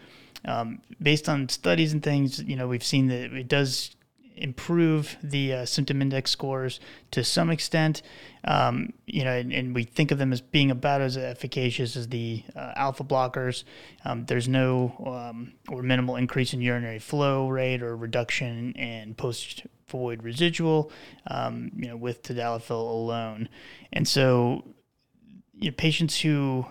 Speaker 1: Um, based on studies and things, you know, we've seen that it does improve the uh, symptom index scores to some extent. Um, you know, and, and, we think of them as being about as efficacious as the uh, alpha blockers. Um, there's no um, or minimal increase in urinary flow rate or reduction in post void residual, um, you know, with tadalafil alone. And so, you know, patients who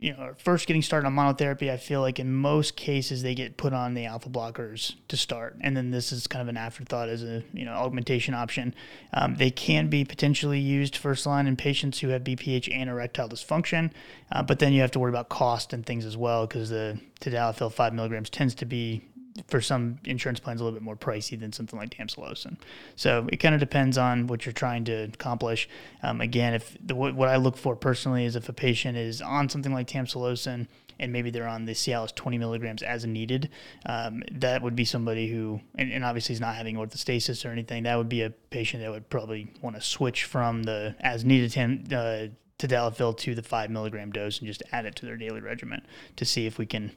Speaker 1: you know, first getting started on monotherapy, I feel like in most cases they get put on the alpha blockers to start, and then this is kind of an afterthought as a you know augmentation option. Um, they can be potentially used first line in patients who have BPH and erectile dysfunction, uh, but then you have to worry about cost and things as well because the tadalafil five milligrams tends to be for some insurance plans a little bit more pricey than something like tamsulosin. So it kind of depends on what you're trying to accomplish. Um, again, if the, what I look for personally is if a patient is on something like tamsulosin and maybe they're on the Cialis 20 milligrams as needed, um, that would be somebody who, and, and obviously is not having orthostasis or anything, that would be a patient that would probably want to switch from the as needed tam, uh, tadalafil to the five milligram dose and just add it to their daily regimen to see if we can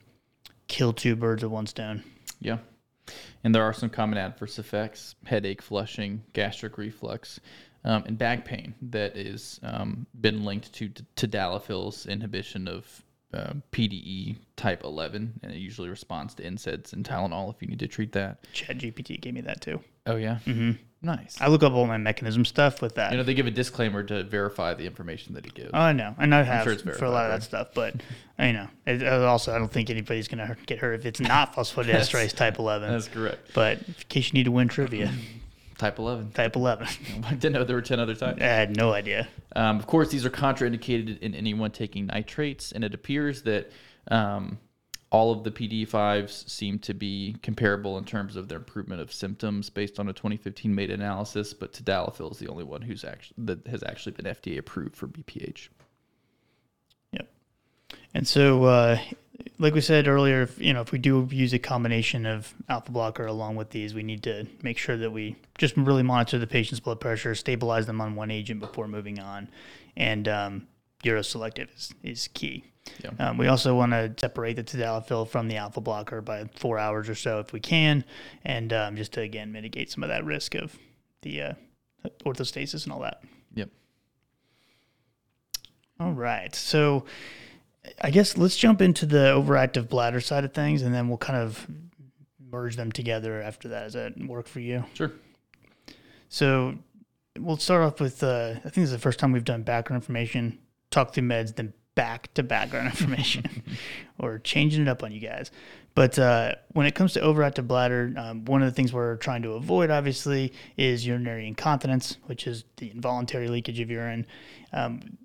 Speaker 1: kill two birds with one stone.
Speaker 2: Yeah. And there are some common adverse effects headache, flushing, gastric reflux, um, and back pain that is um, been linked to to tadalafil's inhibition of uh, PDE type 11, and it usually responds to NSAIDs and Tylenol if you need to treat that.
Speaker 1: Chat GPT gave me that too.
Speaker 2: Oh, yeah?
Speaker 1: Mm-hmm.
Speaker 2: Nice.
Speaker 1: I look up all my mechanism stuff with that.
Speaker 2: You know, they give a disclaimer to verify the information that it gives.
Speaker 1: Oh, I know. And I have sure verified, for a lot of that stuff. But, you know, it, also, I don't think anybody's going to get hurt if it's not <laughs> phosphodiesterase type 11.
Speaker 2: That's correct.
Speaker 1: But in case you need to win trivia, <laughs>
Speaker 2: Type 11.
Speaker 1: Type 11. <laughs>
Speaker 2: I didn't know there were 10 other types.
Speaker 1: I had no idea.
Speaker 2: Um, of course, these are contraindicated in anyone taking nitrates, and it appears that um, all of the PD5s seem to be comparable in terms of their improvement of symptoms based on a 2015 meta analysis, but tadalafil is the only one who's actually that has actually been FDA approved for BPH.
Speaker 1: Yep. And so, uh, like we said earlier, if, you know, if we do use a combination of alpha blocker along with these, we need to make sure that we just really monitor the patient's blood pressure, stabilize them on one agent before moving on, and um, uroselective is, is key. Yeah. Um, we also want to separate the tadalafil from the alpha blocker by four hours or so if we can, and um, just to again mitigate some of that risk of the uh, orthostasis and all that.
Speaker 2: Yep.
Speaker 1: All right. So I guess let's jump into the overactive bladder side of things, and then we'll kind of merge them together after that. Does that work for you?
Speaker 2: Sure.
Speaker 1: So we'll start off with uh, I think this is the first time we've done background information, talk through meds, then back to background <laughs> information <laughs> or changing it up on you guys. But uh, when it comes to overactive bladder, um, one of the things we're trying to avoid, obviously, is urinary incontinence, which is the involuntary leakage of urine. Um,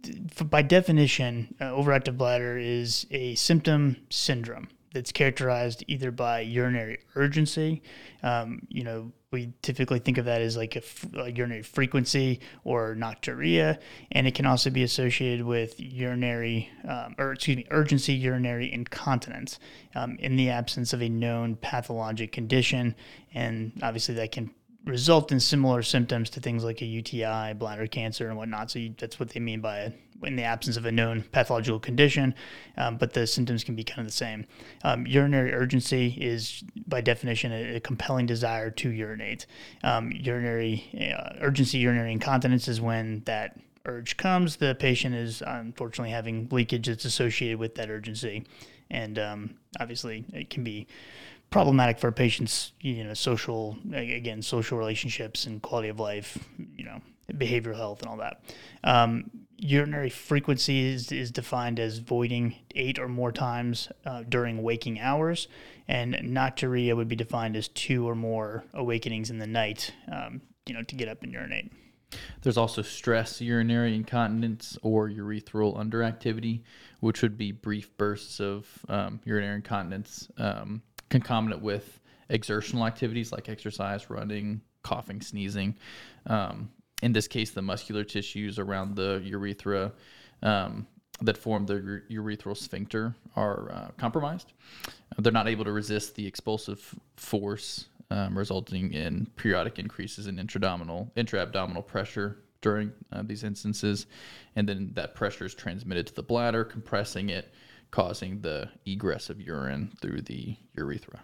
Speaker 1: by definition, uh, overactive bladder is a symptom syndrome that's characterized either by urinary urgency. Um, you know, we typically think of that as like a, a, urinary frequency or nocturia, and it can also be associated with urinary, um, or excuse me, urgency urinary incontinence um, in the absence of a known pathologic condition, and obviously that can result in similar symptoms to things like a UTI, bladder cancer, and whatnot. So you, that's what they mean by in the absence of a known pathological condition, um, but the symptoms can be kind of the same. Um, urinary urgency is, by definition, a, a compelling desire to urinate. Um, urinary uh, urgency, urinary incontinence is when that urge comes. The patient is unfortunately having leakage that's associated with that urgency, and um, obviously it can be problematic for patients, you know, social, again, social relationships and quality of life, you know, behavioral health and all that. Um, urinary frequency is, is defined as voiding eight or more times uh, during waking hours, and nocturia would be defined as two or more awakenings in the night, um, you know, to get up and urinate.
Speaker 2: There's also stress urinary incontinence or urethral underactivity, which would be brief bursts of um, urinary incontinence um, concomitant with exertional activities like exercise, running, coughing, sneezing. Um, in this case, the muscular tissues around the urethra um, that form the urethral sphincter are uh, compromised. They're not able to resist the expulsive force, um, resulting in periodic increases in intra-abdominal, intra-abdominal pressure during uh, these instances, and then that pressure is transmitted to the bladder, compressing it, causing the egress of urine through the urethra.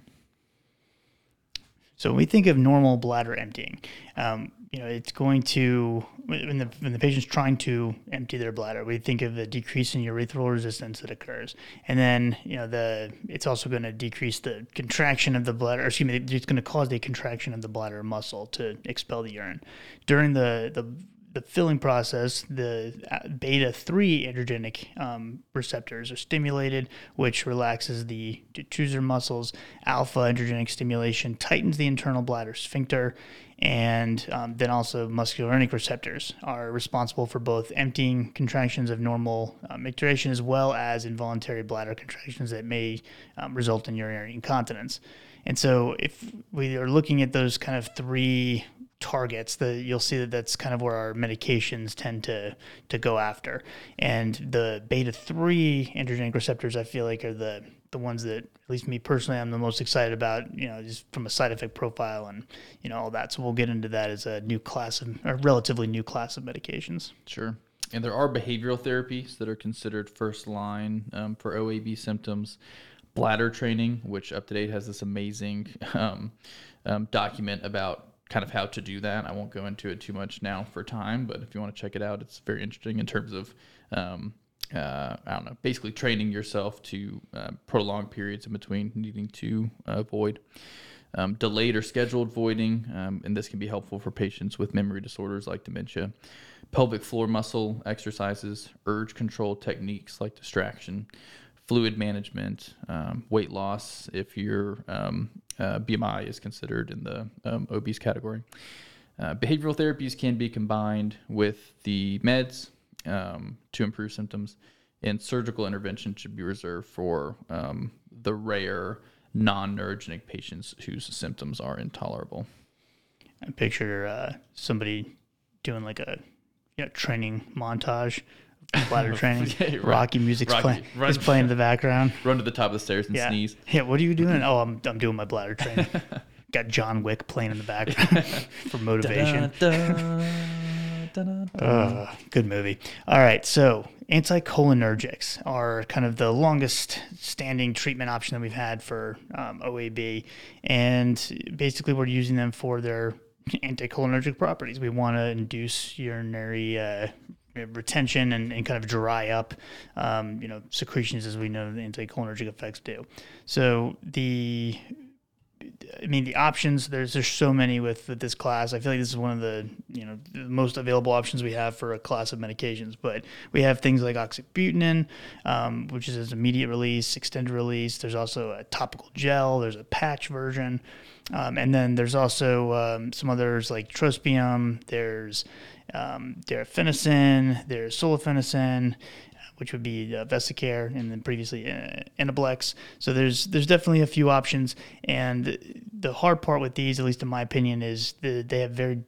Speaker 1: So when we think of normal bladder emptying, um, you know, it's going to when the when the patient's trying to empty their bladder, we think of the decrease in urethral resistance that occurs, and then you know the it's also going to decrease the contraction of the bladder. Excuse me, it's going to cause the contraction of the bladder muscle to expel the urine during the the the filling process, the uh, beta 3 adrenergic um, receptors are stimulated, which relaxes the detrusor muscles. Alpha adrenergic stimulation tightens the internal bladder sphincter. And um, then also muscarinic receptors are responsible for both emptying contractions of normal micturition as well as involuntary bladder contractions that may um, result in urinary incontinence. And so, if we are looking at those kind of three targets that you'll see that that's kind of where our medications tend to to go after. And the beta 3 adrenergic receptors i feel like are the the ones that at least me personally i'm the most excited about you know just from a side effect profile and you know all that. So we'll get into that as a new class of a relatively new class of medications.
Speaker 2: Sure. And there are behavioral therapies that are considered first line um, for OAB symptoms. Bladder training which UpToDate has this amazing <laughs> um, um, document about kind of how to do that. I won't go into it too much now for time, but if you want to check it out, it's very interesting in terms of, um, uh, I don't know, basically training yourself to uh, prolong periods in between needing to uh. Um, delayed or scheduled voiding, um, and this can be helpful for patients with memory disorders like dementia. Pelvic floor muscle exercises, urge control techniques like distraction, fluid management, um, weight loss if your um, uh, BMI is considered in the um, obese category. Uh, behavioral therapies can be combined with the meds um, to improve symptoms, and surgical intervention should be reserved for um, the rare non neurogenic patients whose symptoms are intolerable.
Speaker 1: I picture uh, somebody doing like a you know, training montage <laughs> bladder <laughs> training. yeah, right. Rocky music's Rocky, playing. Run, playing <laughs> in the background.
Speaker 2: Run to the top of the stairs and
Speaker 1: yeah.
Speaker 2: sneeze.
Speaker 1: Yeah. What are you doing? Oh, I'm I'm doing my bladder training. Got John Wick playing in the background for motivation. Da da. uh, good movie. All right, so anticholinergics are kind of the longest standing treatment option that we've had for um, OAB, and basically we're using them for their anticholinergic properties. We want to induce urinary uh, retention and, and kind of dry up, um, you know, secretions as we know the anticholinergic effects do. So the I mean, the options there's there's so many with, with this class. I feel like this is one of the you know most available options we have for a class of medications. But we have things like oxybutynin, um, which is immediate release, extended release. There's also a topical gel. There's a patch version, um, and then there's also um, some others like trospium. There's um, darifenacin, there's solifenacin, which would be uh, Vesicare, and then previously uh, Enablex. So there's there's definitely a few options, and the hard part with these, at least in my opinion, is that they have very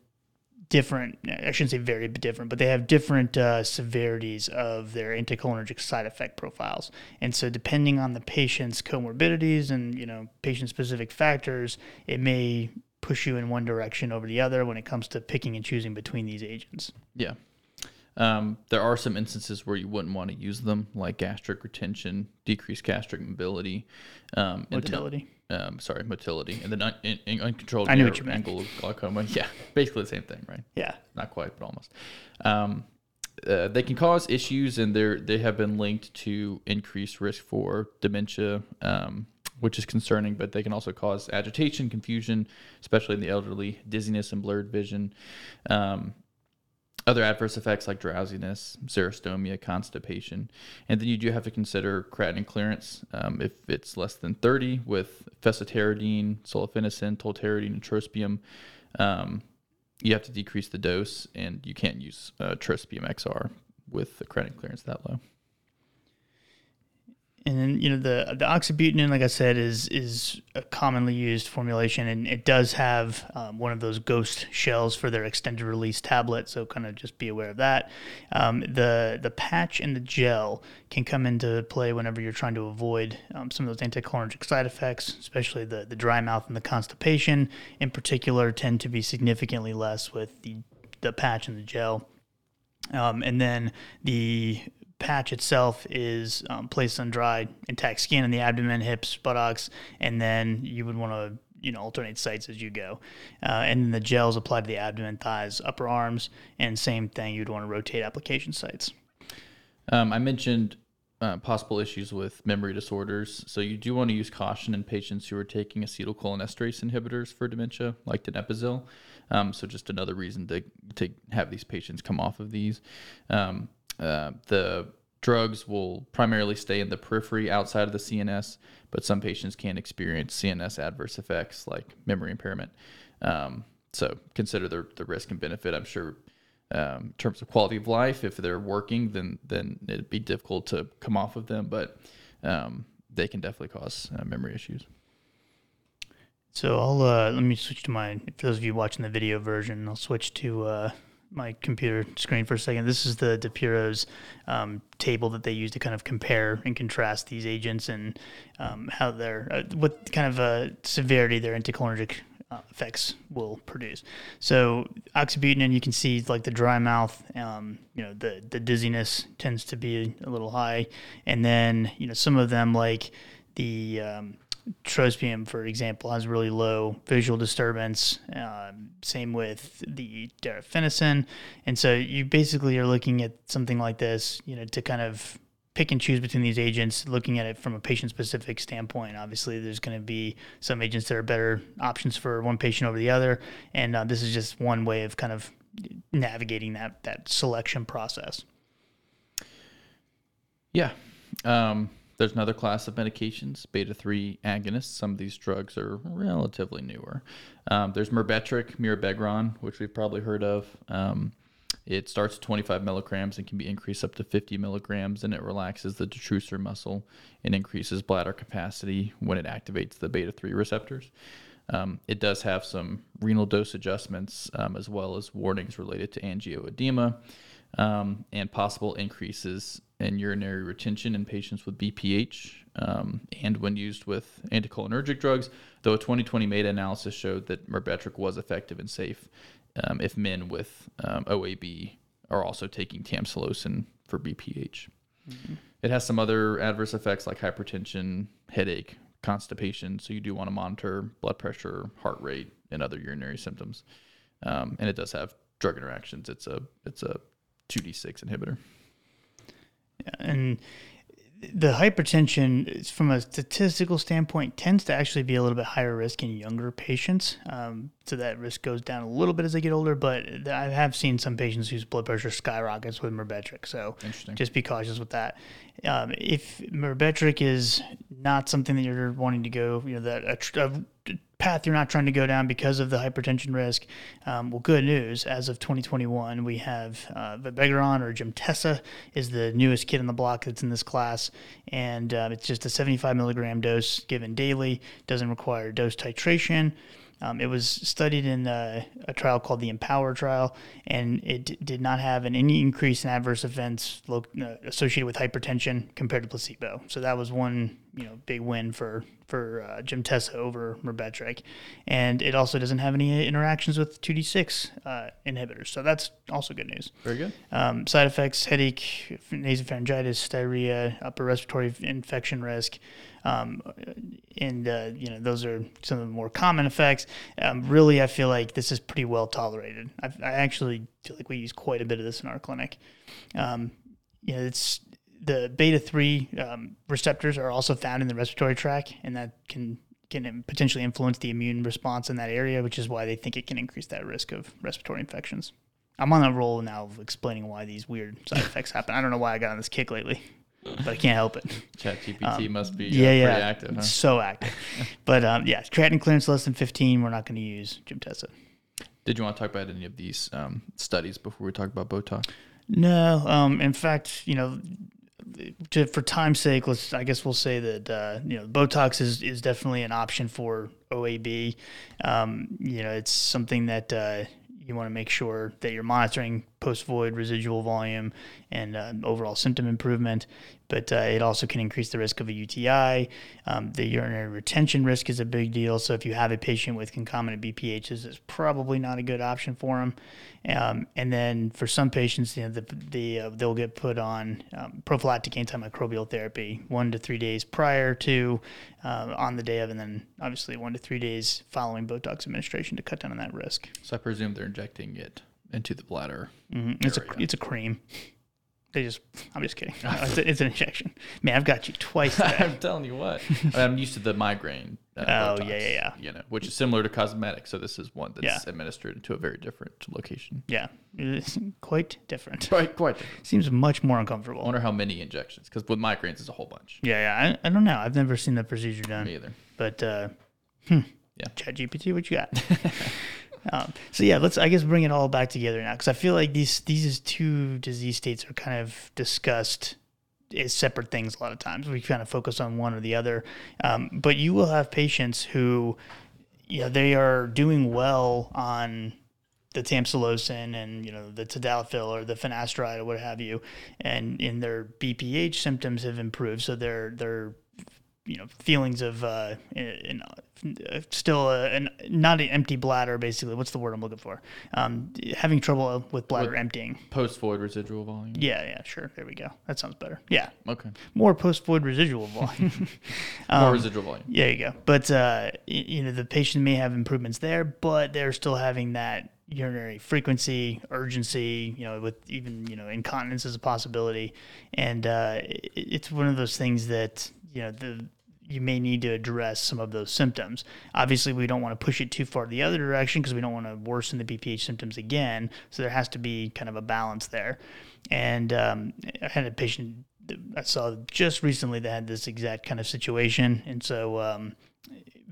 Speaker 1: different. I shouldn't say very different, but they have different uh, severities of their anticholinergic side effect profiles, and so depending on the patient's comorbidities and you know patient specific factors, it may push you in one direction over the other when it comes to picking and choosing between these agents.
Speaker 2: Yeah. Um, there are some instances where you wouldn't want to use them, like gastric retention, decreased gastric mobility, um,
Speaker 1: motility.
Speaker 2: Um, sorry, motility, and then un- in, in uncontrolled
Speaker 1: I knew what you meant.
Speaker 2: angle glaucoma. <laughs> Yeah, basically the same thing, right?
Speaker 1: Yeah,
Speaker 2: not quite, but almost. Um, uh, they can cause issues, and they they have been linked to increased risk for dementia, um, which is concerning, but they can also cause agitation, confusion, especially in the elderly, dizziness and blurred vision. Um, other adverse effects like drowsiness, xerostomia, constipation. And then you do have to consider creatinine clearance um, if it's less than 30 with fesoterodine, solifenacin, tolterodine, and trospium. Um, you have to decrease the dose, and you can't use uh, trospium XR with the creatinine clearance that low.
Speaker 1: And then you know the the oxybutynin, like I said, is is a commonly used formulation, and it does have um, one of those ghost shells for their extended release tablet. So kind of just be aware of that. Um, the the patch and the gel can come into play whenever you're trying to avoid um, some of those anticholinergic side effects, especially the the dry mouth and the constipation. In particular, tend to be significantly less with the the patch and the gel. Um, and then the patch itself is um, placed on dry, intact skin in the abdomen, hips, buttocks, and then you would want to you know alternate sites as you go. Uh, and then the gels applied to the abdomen, thighs, upper arms, and same thing. You'd want to rotate application sites.
Speaker 2: Um, I mentioned uh, possible issues with memory disorders, so you do want to use caution in patients who are taking acetylcholinesterase inhibitors for dementia, like donepezil. Um, so just another reason to to have these patients come off of these. Um, uh, the drugs will primarily stay in the periphery outside of the CNS, but some patients can experience CNS adverse effects like memory impairment. Um, so consider the, the risk and benefit. I'm sure um, in terms of quality of life, if they're working, then then it'd be difficult to come off of them, but um, they can definitely cause uh, memory issues.
Speaker 1: So I'll uh, let me switch to my. For those of you watching the video version, I'll switch to uh, my computer screen for a second. This is the DiPiro's um, table that they use to kind of compare and contrast these agents and um, how they're uh, what kind of uh, severity their anticholinergic uh, effects will produce. So oxybutynin, you can see like the dry mouth, um, you know, the the dizziness tends to be a little high, and then you know some of them like the um, trospium, for example, has really low visual disturbance. Um, same with the darifenacin, and so you basically are looking at something like this, you know, to kind of pick and choose between these agents, looking at it from a patient specific standpoint. Obviously, there's going to be some agents that are better options for one patient over the other, and uh, this is just one way of kind of navigating that that selection process.
Speaker 2: Yeah. Um, there's another class of medications, beta 3 agonists. Some of these drugs are relatively newer. Um, there's Myrbetriq, mirabegron, which we've probably heard of. Um, it starts at 25 milligrams and can be increased up to 50 milligrams, and it relaxes the detrusor muscle and increases bladder capacity when it activates the beta 3 receptors. Um, it does have some renal dose adjustments um, as well as warnings related to angioedema um, and possible increases in urinary retention in patients with BPH um, and when used with anticholinergic drugs, though a 2020 meta analysis showed that Myrbetriq was effective and safe um, if men with um, OAB are also taking tamsulosin for BPH. Mm-hmm. It has some other adverse effects like hypertension, headache, constipation, so you do want to monitor blood pressure, heart rate, and other urinary symptoms. Um, and it does have drug interactions. It's a it's a 2d6 inhibitor.
Speaker 1: And the hypertension, from a statistical standpoint, tends to actually be a little bit higher risk in younger patients. Um, so that risk goes down a little bit as they get older. But I have seen some patients whose blood pressure skyrockets with Myrbetriq. So just be cautious with that. Um, if Myrbetriq is not something that you're wanting to go, you know, that a, a path you're not trying to go down because of the hypertension risk. Um, well, good news. As of 2021, we have uh, Vibegron or Gemtesa is the newest kid in the block that's in this class, and uh, it's just a 75 milligram dose given daily. Doesn't require dose titration. Um, it was studied in a, a, trial called the EMPOWUR trial, and it d- did not have an, any increase in adverse events lo- uh, associated with hypertension compared to placebo. So that was one you know big win for for uh, Gemtesa over Myrbetriq, and it also doesn't have any interactions with 2d6 uh, inhibitors. So that's also good news.
Speaker 2: Very good.
Speaker 1: Um, side effects: headache, nasopharyngitis, diarrhea, upper respiratory infection risk. Um, and uh, you know those are some of the more common effects. Um, really, I feel like this is pretty well tolerated. I, I, actually feel like we use quite a bit of this in our clinic. Um, you know, it's the beta three um, receptors are also found in the respiratory tract, and that can can potentially influence the immune response in that area, which is why they think it can increase that risk of respiratory infections. I'm on a roll now of explaining why these weird side effects happen. I don't know why I got on this kick lately but I can't help it.
Speaker 2: ChatGPT um, must be uh,
Speaker 1: yeah, yeah,
Speaker 2: active. Huh?
Speaker 1: So active. <laughs> but um, yeah, creatinine clearance less than 15. We're not going to use Gemtesa.
Speaker 2: Did you want to talk about any of these um, studies before we talk about Botox?
Speaker 1: No. Um, in fact, you know, to, for time's sake, let's I guess we'll say that uh, you know Botox is is definitely an option for OAB. Um, you know, it's something that uh, you want to make sure that you're monitoring post void residual volume and uh, overall symptom improvement. But uh, it also can increase the risk of a UTI. Um, the urinary retention risk is a big deal. So if you have a patient with concomitant BPHs, it's probably not a good option for them. Um, and then for some patients, you know, the, the uh, they'll get put on um, prophylactic antimicrobial therapy one to three days prior to, uh, on the day of, and then obviously one to three days following Botox administration to cut down on that risk.
Speaker 2: So I presume they're injecting it into the bladder.
Speaker 1: Mm-hmm. It's a it's a cream. They just I'm just kidding. <laughs> No, it's, a, it's, an injection. Man, I've got you twice. <laughs>
Speaker 2: I'm telling you what. I am used to the migraine.
Speaker 1: Uh, <laughs> oh Botox, yeah, yeah, yeah.
Speaker 2: You know, which is similar to cosmetic. So this is one that's yeah. administered to a very different location.
Speaker 1: Yeah, it's quite different.
Speaker 2: Quite quite different.
Speaker 1: Seems much more uncomfortable.
Speaker 2: I wonder how many injections because with migraines it's a whole bunch.
Speaker 1: Yeah, yeah. I, I don't know. I've never seen the procedure done.
Speaker 2: Me either.
Speaker 1: But uh, hmm. Yeah. Chat GPT, what you got? Um, so yeah, let's I guess bring it all back together now because I feel like these these two disease states are kind of discussed as separate things a lot of times. We kind of focus on one or the other, um, but you will have patients who, know, they are doing well on the tamsulosin and you know the tadalafil or the finasteride or what have you, and in their BPH symptoms have improved, so they're they're you know feelings of uh, in, uh, still a, an, not an empty bladder basically. What's the word i'm looking for? Um, having trouble with bladder with emptying.
Speaker 2: post void residual volume?
Speaker 1: Yeah yeah sure. There we go. That sounds better. Yeah.
Speaker 2: Okay.
Speaker 1: More post void residual <laughs> volume. <laughs>
Speaker 2: Um, more residual volume.
Speaker 1: yeah you go. But uh, you know the patient may have improvements there but they're still having that urinary frequency, urgency, you know, with even, you know, incontinence as a possibility. And uh, it, it's one of those things that, you know, the you may need to address some of those symptoms. Obviously, we don't want to push it too far the other direction because we don't want to worsen the BPH symptoms again. So there has to be kind of a balance there. And um, I had a patient I saw just recently that had this exact kind of situation, and so um,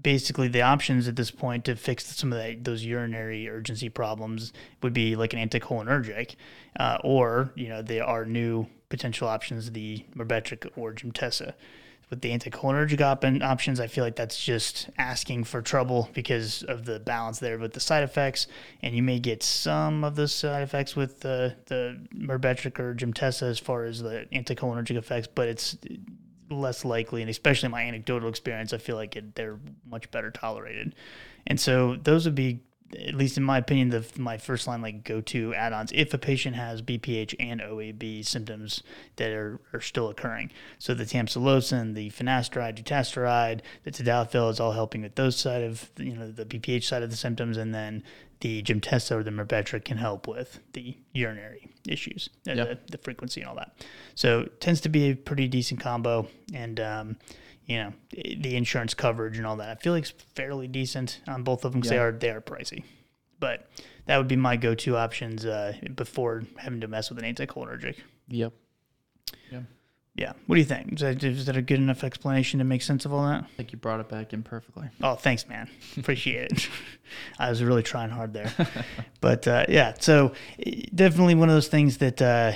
Speaker 1: basically the options at this point to fix some of those urinary urgency problems would be like an anticholinergic, uh, or you know there are new potential options, the Myrbetriq or Gemtesa with the anticholinergic op- options, I feel like that's just asking for trouble because of the balance there with the side effects. And you may get some of those side effects with the, the Myrbetriq or Gemtesa as far as the anticholinergic effects, but it's less likely. And especially my anecdotal experience, I feel like it, they're much better tolerated. And so those would be at least in my opinion, the my first line like go to add ons if a patient has BPH and OAB symptoms that are, are still occurring. So the tamsulosin, the finasteride, dutasteride, the tadalafil is all helping with those side of you know the BPH side of the symptoms, and then the Gemtesa or the Myrbetriq can help with the urinary issues, uh, yep. the, the, frequency and all that. So it tends to be a pretty decent combo, and um, you know the insurance coverage and all that. I feel like it's fairly decent on both of them because yeah. they are they are pricey, but that would be my go-to options uh, before having to mess with an anticholinergic.
Speaker 2: Yep.
Speaker 1: Yeah. Yeah. What do you think? Is that, is that a good enough explanation to make sense of all that?
Speaker 2: I think you brought it back in perfectly.
Speaker 1: Oh, thanks, man. Appreciate it. <laughs> I was really trying hard there. <laughs> but uh, yeah, so definitely one of those things that uh,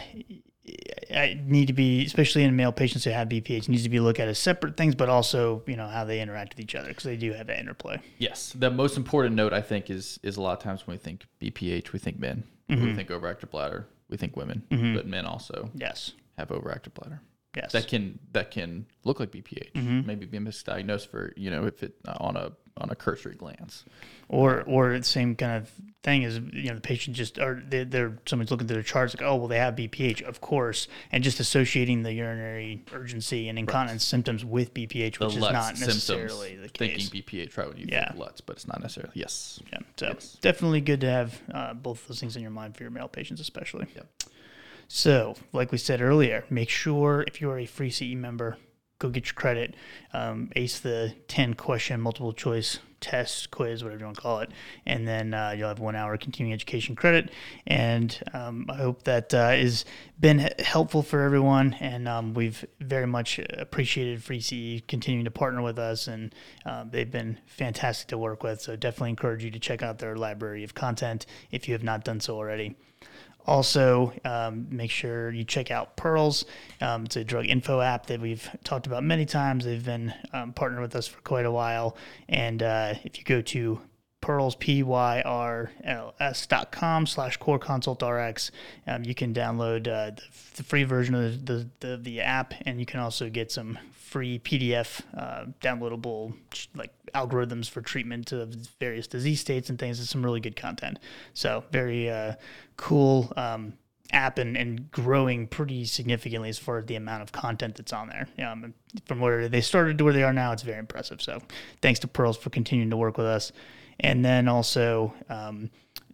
Speaker 1: need to be, especially in male patients who have BPH, needs to be looked at as separate things, but also you know how they interact with each other because they do have that interplay.
Speaker 2: Yes, the most important note I think is is a lot of times when we think BPH, we think men, mm-hmm. we think overactive bladder, we think women, mm-hmm. but men also
Speaker 1: yes
Speaker 2: have overactive bladder.
Speaker 1: Yes,
Speaker 2: that can that can look like BPH, mm-hmm. maybe be misdiagnosed for you know if it on a on a cursory glance,
Speaker 1: or or the same kind of thing is you know the patient just or they, they're someone's looking through their charts like oh well they have BPH of course and just associating the urinary urgency and incontinence right. symptoms with BPH which the is not necessarily the
Speaker 2: case. Thinking BPH right when you yeah. think LUTS, but it's not necessarily yes.
Speaker 1: Yeah, so yes. definitely good to have uh, both those things in your mind for your male patients especially.
Speaker 2: Yep.
Speaker 1: So, like we said earlier, make sure if you are a freeCE member, go get your credit. Um, ace the 10 question multiple choice test, quiz, whatever you want to call it. And then uh, you'll have one hour continuing education credit. And um, I hope that uh, has been helpful for everyone. And um, we've very much appreciated freeCE continuing to partner with us. And uh, they've been fantastic to work with. So definitely encourage you to check out their library of content if you have not done so already. Also, um, make sure you check out Pyrls. Um, it's a drug info app that we've talked about many times. They've been um, partnered with us for quite a while. And uh, if you go to Pyrls, P-Y-R-L-S dot com slash core consult RX. Um, you can download uh, the, the, free version of the, the, the, app, and you can also get some free PDF uh, downloadable like algorithms for treatment of various disease states and things. It's some really good content. So very uh, cool um, app and, and growing pretty significantly as far as the amount of content that's on there. Um, from where they started to where they are now, it's very impressive. So thanks to Pyrls for continuing to work with us and then also um,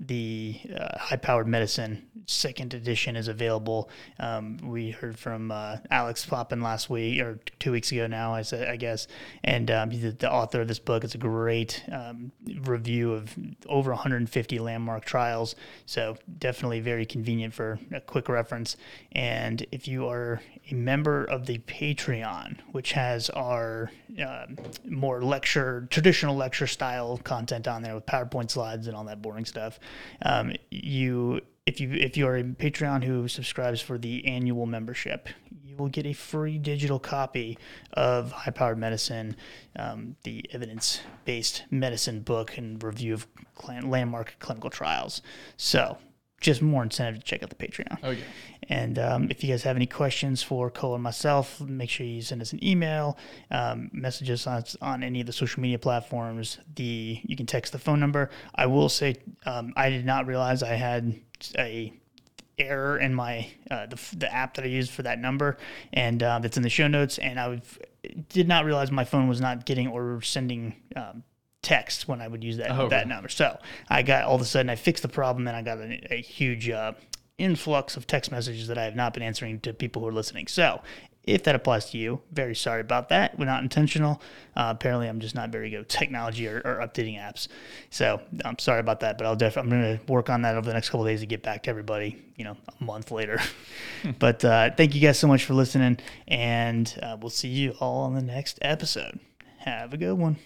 Speaker 1: the uh, high powered medicine second edition is available. Um, we heard from uh, Alex Poppen last week or two weeks ago now, I said, I guess, and um, he's the author of this book. It's a great um, review of over 150 landmark trials. So definitely very convenient for a quick reference. And if you are a member of the Patreon, which has our uh, more lecture, traditional lecture style content on there with PowerPoint slides and all that boring stuff, um, you if you if you are a Patreon who subscribes for the annual membership, you will get a free digital copy of High Powered Medicine, um, the evidence based medicine book and review of landmark clinical trials. So just more incentive to check out the Patreon.
Speaker 2: Oh yeah.
Speaker 1: And um, if you guys have any questions for Cole and myself, make sure you send us an email, um, message us on, on any of the social media platforms. The you can text the phone number. I will say um, I did not realize I had a error in my uh, the, the app that I used for that number, and uh, that's in the show notes. And I did not realize my phone was not getting or sending um, text when I would use that oh, that number. So I got all of a sudden I fixed the problem and I got a, a huge uh, influx of text messages that I have not been answering to people who are listening. So if that applies to you, very sorry about that. We're not intentional. Uh, apparently, I'm just not very good with technology or, or, updating apps. So I'm sorry about that, but I'll definitely I'm going to work on that over the next couple days to get back to everybody. You know, a month later. <laughs> but uh, thank you guys so much for listening, and uh, we'll see you all on the next episode. Have a good one.